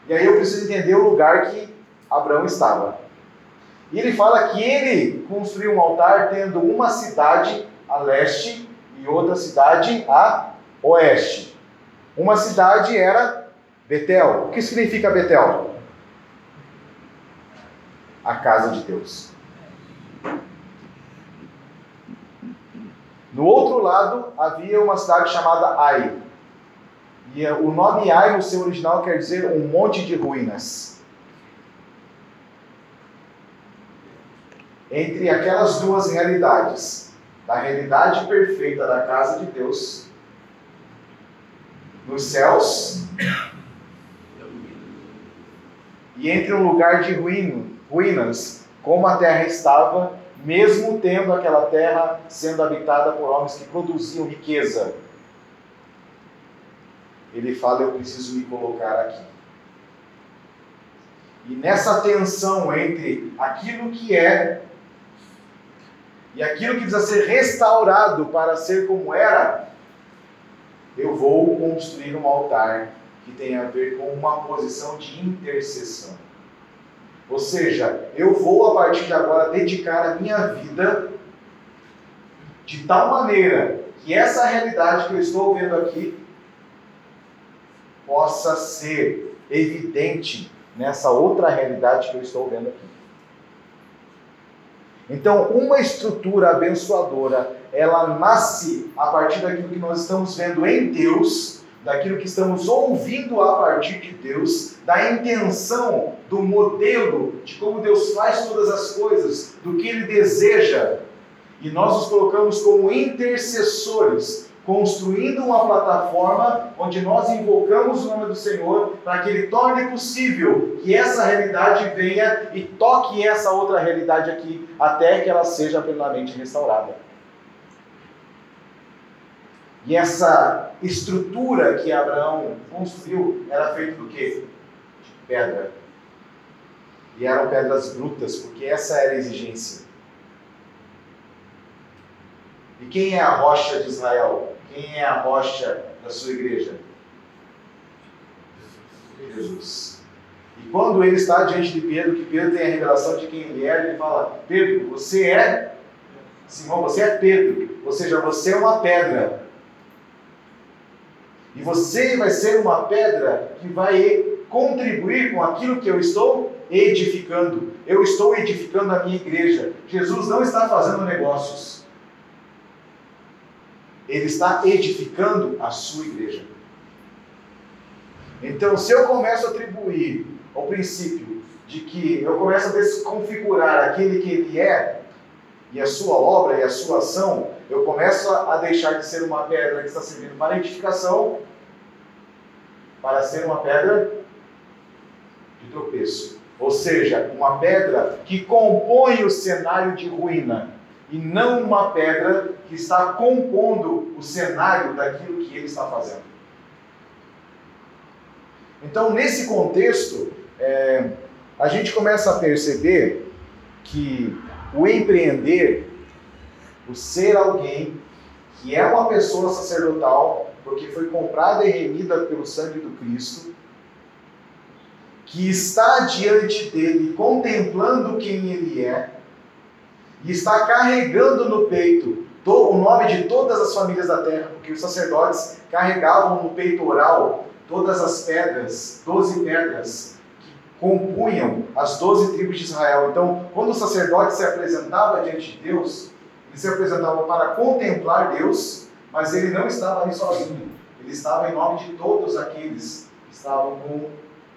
E aí eu preciso entender o lugar que Abraão estava. E ele fala que ele construiu um altar tendo uma cidade a leste e outra cidade a oeste. Uma cidade era Betel. O que significa Betel? A casa de Deus. No outro lado havia uma cidade chamada Ai. E eh, o nome Ai no seu original quer dizer um monte de ruínas. Entre aquelas duas realidades, da realidade perfeita da casa de Deus, nos céus, e entre um lugar de ruína, ruínas, como a terra estava, mesmo tendo aquela terra sendo habitada por homens que produziam riqueza. Ele fala: Eu preciso me colocar aqui. E nessa tensão entre aquilo que é e aquilo que precisa ser restaurado para ser como era, eu vou construir um altar que tem a ver com uma posição de intercessão. Ou seja, eu vou a partir de agora dedicar a minha vida de tal maneira que essa realidade que eu estou vendo aqui possa ser evidente nessa outra realidade que eu estou vendo aqui. Então, uma estrutura abençoadora, ela nasce a partir daquilo que nós estamos vendo em Deus daquilo que estamos ouvindo a partir de Deus, da intenção, do modelo de como Deus faz todas as coisas, do que Ele deseja. E nós nos colocamos como intercessores, construindo uma plataforma onde nós invocamos o nome do Senhor para que Ele torne possível que essa realidade venha e toque essa outra realidade aqui, até que ela seja plenamente restaurada. E essa estrutura que Abraão construiu era feita do quê? De pedra. E eram pedras brutas, porque essa era a exigência. E quem é a rocha de Israel? Quem é a rocha da sua igreja? Jesus. E quando ele está diante de Pedro, que Pedro tem a revelação de quem ele é, ele fala: Pedro, você é Simão, você é Pedro, ou seja, você é uma pedra. E você vai ser uma pedra que vai contribuir com aquilo que eu estou edificando. Eu estou edificando a minha igreja. Jesus não está fazendo negócios. Ele está edificando a sua igreja. Então, se eu começo a atribuir ao princípio de que eu começo a desconfigurar aquele que ele é, e a sua obra e a sua ação, eu começo a deixar de ser uma pedra que está servindo para edificação, para ser uma pedra de tropeço. Ou seja, uma pedra que compõe o cenário de ruína, e não uma pedra que está compondo o cenário daquilo que ele está fazendo. Então, nesse contexto, é, a gente começa a perceber que o empreender, o ser alguém que é uma pessoa sacerdotal, porque foi comprada e remida pelo sangue do Cristo, que está diante dele contemplando quem ele é, e está carregando no peito o nome de todas as famílias da terra, porque os sacerdotes carregavam no peitoral todas as pedras, doze pedras compunham as doze tribos de Israel. Então, quando o sacerdote se apresentava diante de Deus, ele se apresentava para contemplar Deus, mas ele não estava ali sozinho. Ele estava em nome de todos aqueles que estavam com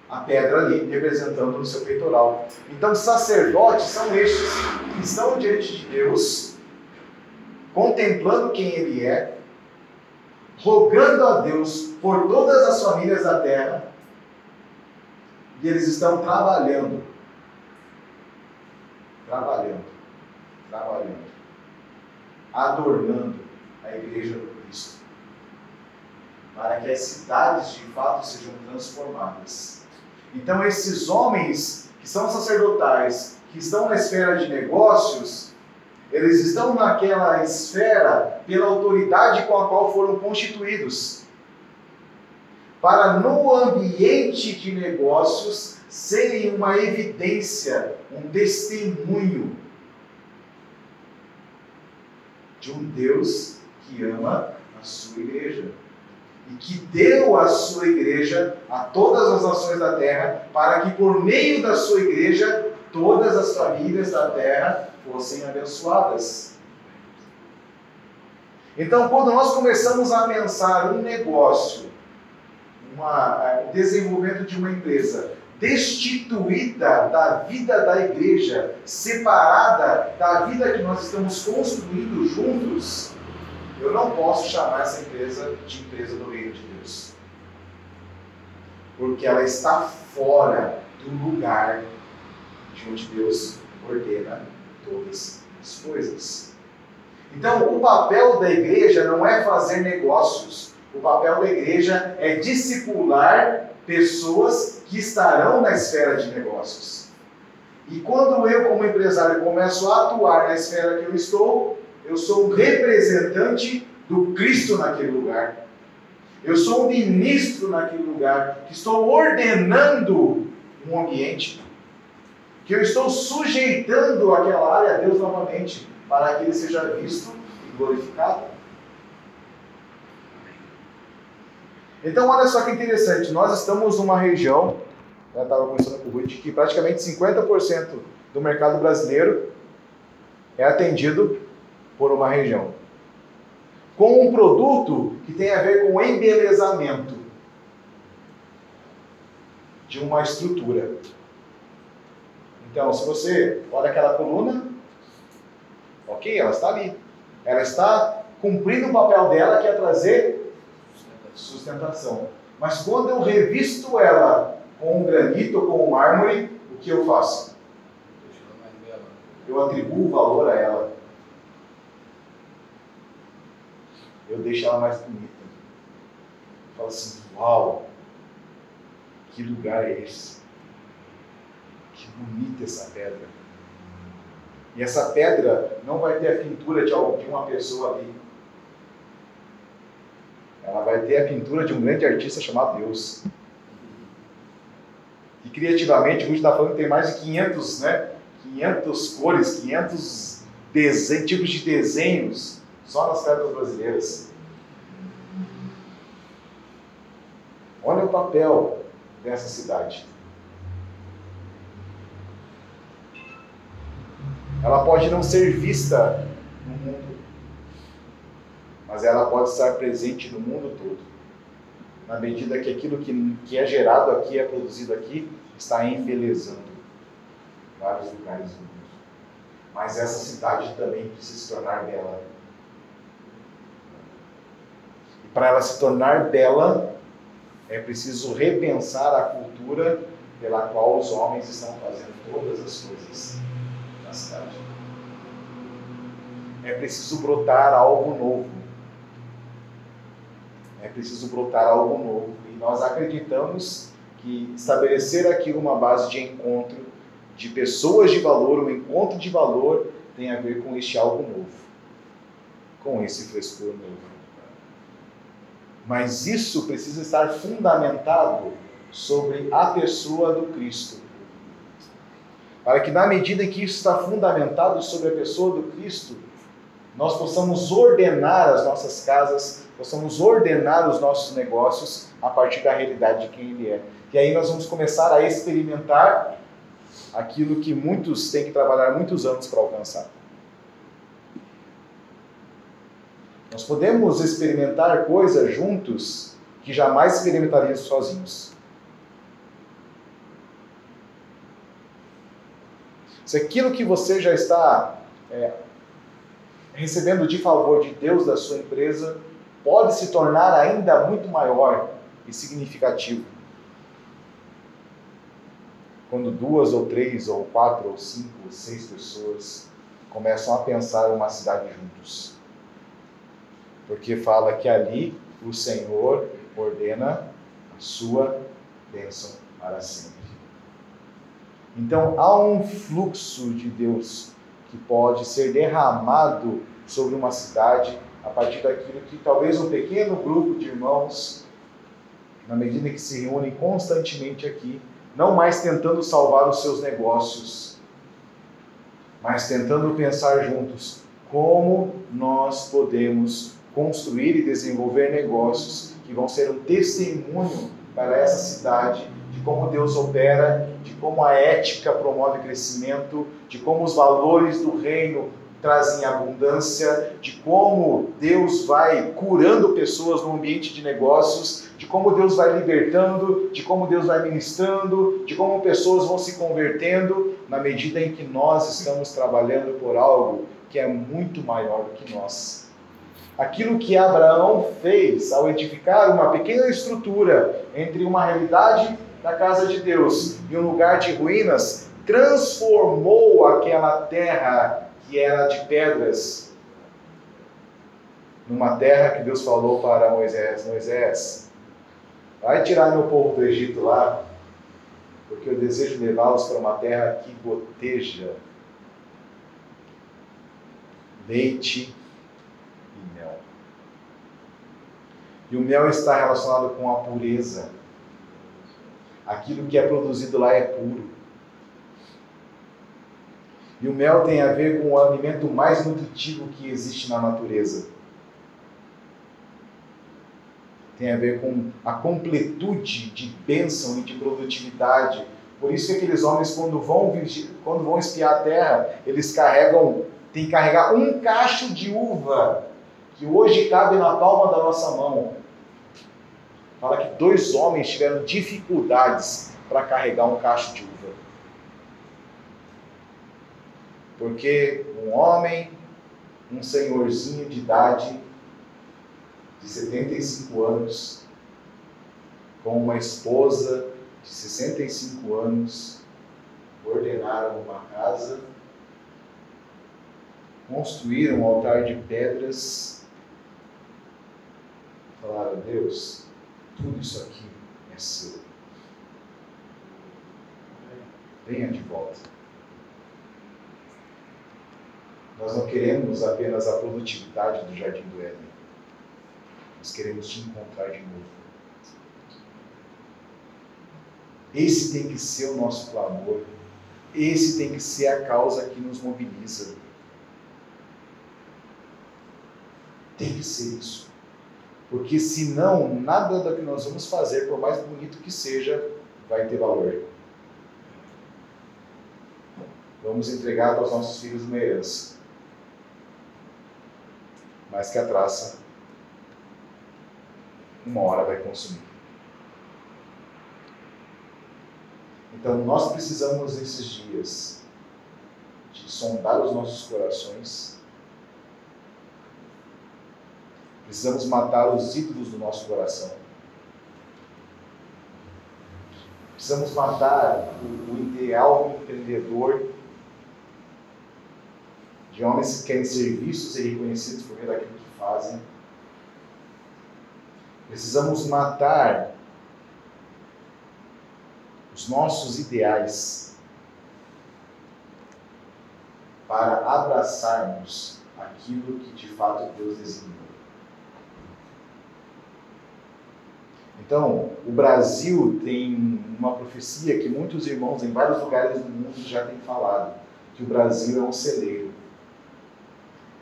a pedra ali, representando no seu peitoral. Então, sacerdotes são estes que estão diante de Deus, contemplando quem Ele é, rogando a Deus por todas as famílias da terra e eles estão trabalhando. Trabalhando. Trabalhando. Adornando igreja do Cristo. Para que as cidades de fato sejam transformadas. Então, esses homens que são sacerdotais, que estão na esfera de negócios, eles estão naquela esfera pela autoridade com a qual foram constituídos para no ambiente de negócios serem uma evidência, um testemunho de um Deus que ama a sua igreja e que deu a sua igreja a todas as nações da terra, para que por meio da sua igreja todas as famílias da terra fossem abençoadas. Então, quando nós começamos a pensar um negócio, uma, o desenvolvimento de uma empresa destituída da vida da igreja, separada da vida que nós estamos construindo juntos, eu não posso chamar essa empresa de empresa do reino de Deus. Porque ela está fora do lugar de onde Deus ordena todas as coisas. Então, o papel da igreja não é fazer negócios. O papel da igreja é discipular pessoas que estarão na esfera de negócios. E quando eu, como empresário, começo a atuar na esfera que eu estou, eu sou um representante do Cristo naquele lugar. Eu sou um ministro naquele lugar, que estou ordenando um ambiente, que eu estou sujeitando aquela área a Deus novamente, para que ele seja visto e glorificado. Então, olha só que interessante, nós estamos numa região, eu estava conversando com o Ruth, que praticamente 50% do mercado brasileiro é atendido por uma região. Com um produto que tem a ver com o embelezamento de uma estrutura. Então, se você olha aquela coluna, ok, ela está ali. Ela está cumprindo o papel dela, que é trazer sustentação. Mas quando eu revisto ela com um granito ou com um mármore, o que eu faço? Eu atribuo valor a ela. Eu deixo ela mais bonita. Eu falo assim, uau, que lugar é esse? Que bonita essa pedra. E essa pedra não vai ter a pintura de uma pessoa ali. Ela vai ter a pintura de um grande artista chamado Deus. E criativamente, a gente está falando que tem mais de 500, né? 500 cores, 500 desenhos, tipos de desenhos só nas pedras brasileiras. Olha o papel dessa cidade. Ela pode não ser vista no mundo, mas ela pode estar presente no mundo todo. Na medida que aquilo que, que é gerado aqui, é produzido aqui, está embelezando vários lugares do mundo. Mas essa cidade também precisa se tornar bela. E para ela se tornar bela, é preciso repensar a cultura pela qual os homens estão fazendo todas as coisas cidade. É preciso brotar algo novo. É preciso brotar algo novo. E nós acreditamos que estabelecer aqui uma base de encontro de pessoas de valor, um encontro de valor, tem a ver com este algo novo, com esse frescor novo. Mas isso precisa estar fundamentado sobre a pessoa do Cristo para que, na medida em que isso está fundamentado sobre a pessoa do Cristo, nós possamos ordenar as nossas casas, possamos ordenar os nossos negócios a partir da realidade de quem Ele é. E aí nós vamos começar a experimentar aquilo que muitos têm que trabalhar muitos anos para alcançar. Nós podemos experimentar coisas juntos que jamais experimentaríamos sozinhos. Se aquilo que você já está é, recebendo de favor de Deus da sua empresa pode se tornar ainda muito maior e significativo. Quando duas ou três ou quatro ou cinco ou seis pessoas começam a pensar uma cidade juntos. Porque fala que ali o Senhor ordena a sua bênção para sempre. Então há um fluxo de Deus que pode ser derramado sobre uma cidade a partir daquilo que talvez um pequeno grupo de irmãos, na medida que se reúnem constantemente aqui, não mais tentando salvar os seus negócios, mas tentando pensar juntos como nós podemos construir e desenvolver negócios que vão ser um testemunho para essa cidade de como Deus opera, de como a ética promove crescimento, de como os valores do reino trazem abundância, de como Deus vai curando pessoas no ambiente de negócios, de como Deus vai libertando, de como Deus vai ministrando, de como pessoas vão se convertendo na medida em que nós estamos trabalhando por algo que é muito maior do que nós. Aquilo que Abraão fez ao edificar uma pequena estrutura entre uma realidade da casa de Deus e um lugar de ruínas, transformou aquela terra que era de pedras numa terra que Deus falou para Moisés: Moisés, vai tirar meu povo do Egito lá, porque eu desejo levá-los para uma terra que goteja leite e mel. E o mel está relacionado com a pureza. Aquilo que é produzido lá é puro. E o mel tem a ver com o alimento mais nutritivo que existe na natureza. Tem a ver com a completude de bênção e de produtividade. Por isso que aqueles homens, quando vão, quando vão espiar a terra, eles carregam, tem que carregar um cacho de uva, que hoje cabe na palma da nossa mão. Fala que dois homens tiveram dificuldades para carregar um cacho de uva. Porque um homem, um senhorzinho de idade, de 75 anos, com uma esposa de 65 anos, ordenaram uma casa, construíram um altar de pedras, falaram: Deus, tudo isso aqui é seu. Venha de volta. Nós não queremos apenas a produtividade do Jardim do Éden. Nós queremos te encontrar de novo. Esse tem que ser o nosso clamor. Esse tem que ser a causa que nos mobiliza. Tem que ser isso. Porque senão, nada do que nós vamos fazer, por mais bonito que seja, vai ter valor. Vamos entregar para os nossos filhos uma herança mas que a traça uma hora vai consumir. Então nós precisamos nesses dias de sondar os nossos corações. Precisamos matar os ídolos do nosso coração. Precisamos matar o, o ideal empreendedor de homens que querem ser vistos e reconhecidos por meio daquilo que fazem. Precisamos matar os nossos ideais para abraçarmos aquilo que de fato Deus designou. Então, o Brasil tem uma profecia que muitos irmãos em vários lugares do mundo já têm falado, que o Brasil é um celeiro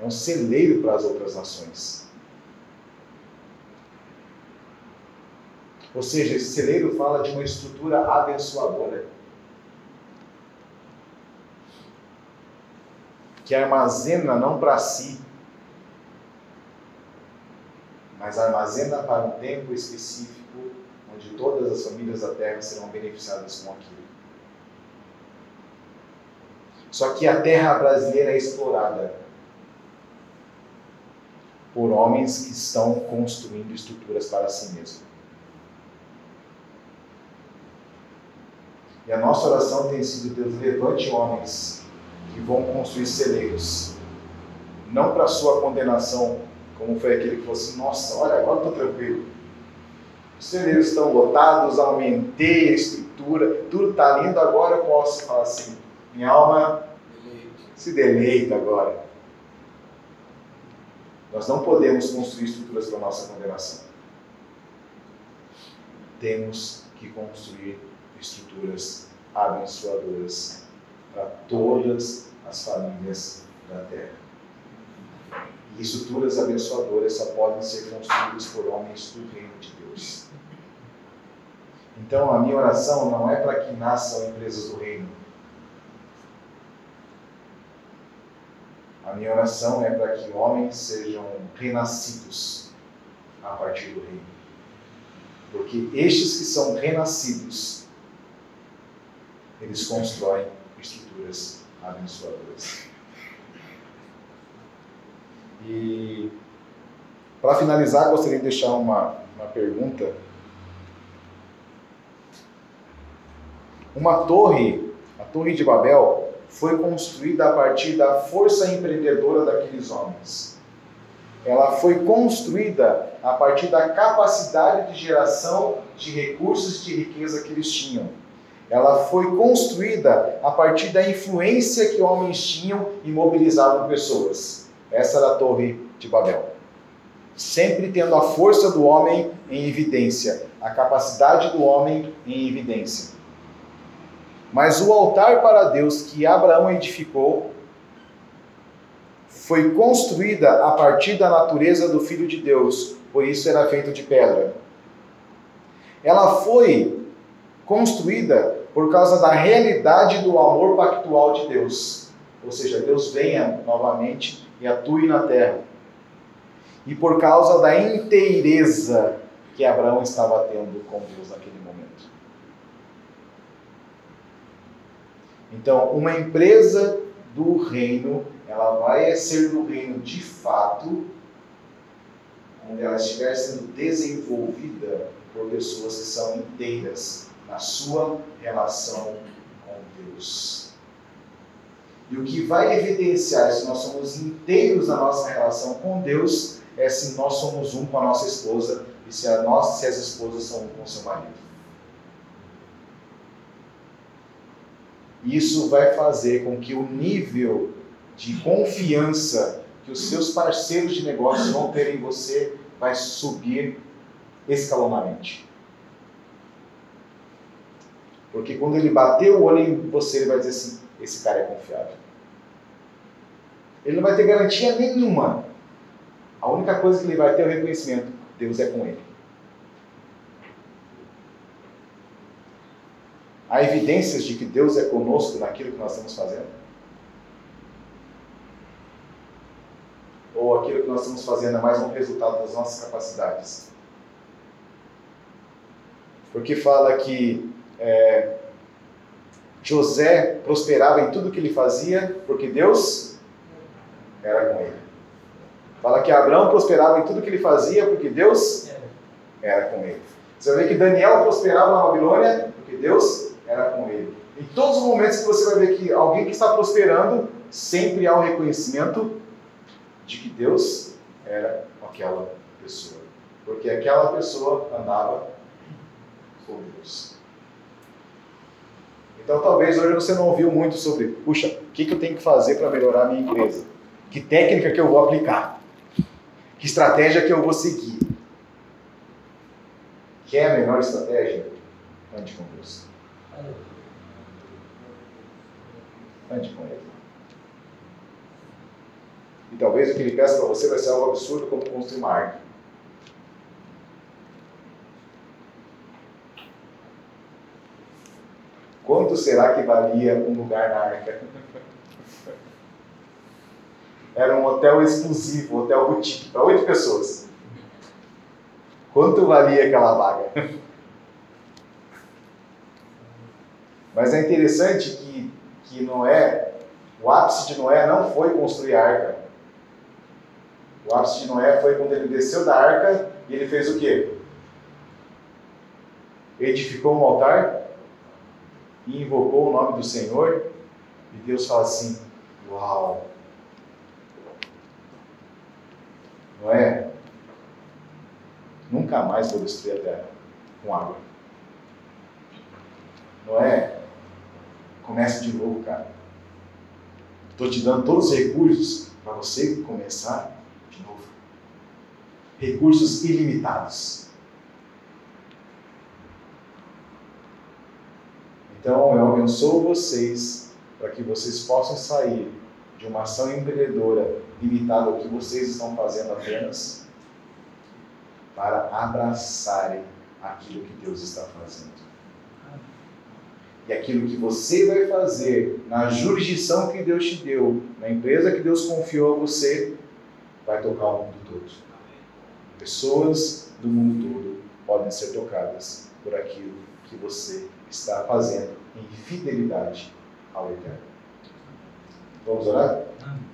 é um celeiro para as outras nações. Ou seja, esse celeiro fala de uma estrutura abençoadora. Que armazena não para si, mas armazena para um tempo específico onde todas as famílias da terra serão beneficiadas com aquilo. Só que a terra brasileira é explorada por homens que estão construindo estruturas para si mesmos. E a nossa oração tem sido: Deus, levante homens que vão construir celeiros, não para sua condenação, como foi aquele que falou assim: Nossa, olha, agora estou tranquilo. Os celeiros estão lotados, aumentei a estrutura, tudo está lindo, agora eu posso falar assim: minha alma se deleita agora. Nós não podemos construir estruturas para nossa condenação. Temos que construir estruturas abençoadoras para todas as famílias da terra. E estruturas abençoadoras só podem ser construídas por homens do reino de Deus. Então, a minha oração não é para que nasçam empresas do reino. A minha oração é para que homens sejam renascidos a partir do reino. Porque estes que são renascidos, eles constroem estruturas abençoadoras. E para finalizar, gostaria de deixar uma, uma pergunta. Uma torre, a Torre de Babel, foi construída a partir da força empreendedora daqueles homens. Ela foi construída a partir da capacidade de geração de recursos de riqueza que eles tinham. Ela foi construída a partir da influência que homens tinham e mobilizavam pessoas. Essa era a Torre de Babel. Sempre tendo a força do homem em evidência, a capacidade do homem em evidência. Mas o altar para Deus que Abraão edificou foi construída a partir da natureza do Filho de Deus, por isso era feito de pedra. Ela foi construída por causa da realidade do amor pactual de Deus. Ou seja, Deus venha novamente e atue na terra. E por causa da inteireza que Abraão estava tendo com Deus naquele momento. Então, uma empresa do reino, ela vai ser do reino de fato, quando ela estiver sendo desenvolvida por pessoas que são inteiras na sua relação com Deus. E o que vai evidenciar se nós somos inteiros na nossa relação com Deus é se nós somos um com a nossa esposa e se, a nossa, se as esposas são um com seu marido. Isso vai fazer com que o nível de confiança que os seus parceiros de negócios vão ter em você vai subir escalonamente. Porque quando ele bater o olho em você, ele vai dizer assim: esse cara é confiável. Ele não vai ter garantia nenhuma. A única coisa que ele vai ter é o reconhecimento: Deus é com ele. Há evidências de que Deus é conosco naquilo que nós estamos fazendo? Ou aquilo que nós estamos fazendo é mais um resultado das nossas capacidades? Porque fala que é, José prosperava em tudo que ele fazia, porque Deus era com ele. Fala que Abraão prosperava em tudo que ele fazia, porque Deus era com ele. Você ver que Daniel prosperava na Babilônia, porque Deus era com ele. Em todos os momentos que você vai ver que alguém que está prosperando, sempre há o reconhecimento de que Deus era com aquela pessoa. Porque aquela pessoa andava com Deus. Então talvez hoje você não ouviu muito sobre, puxa, o que, que eu tenho que fazer para melhorar a minha empresa? Que técnica que eu vou aplicar? Que estratégia que eu vou seguir? Quer a melhor estratégia? Ande com Deus. Ande com Ele. E talvez o que Ele peça para você vai ser algo absurdo como construir uma arca. Quanto será que valia um lugar na arca? Era um hotel exclusivo, hotel boutique, para oito pessoas. Quanto valia aquela vaga? Mas é interessante que, que Noé, o ápice de Noé não foi construir a arca. O ápice de Noé foi quando ele desceu da arca e ele fez o quê? Edificou um altar e invocou o nome do Senhor. E Deus fala assim: Uau! Noé, nunca mais vou destruir a terra com água. Noé, Comece de novo, cara. Estou te dando todos os recursos para você começar de novo. Recursos ilimitados. Então eu abençoo vocês para que vocês possam sair de uma ação empreendedora limitada ao que vocês estão fazendo apenas para abraçarem aquilo que Deus está fazendo. E aquilo que você vai fazer na jurisdição que Deus te deu, na empresa que Deus confiou a você, vai tocar o mundo todo. Pessoas do mundo todo podem ser tocadas por aquilo que você está fazendo em fidelidade ao Eterno. Vamos orar? Amém.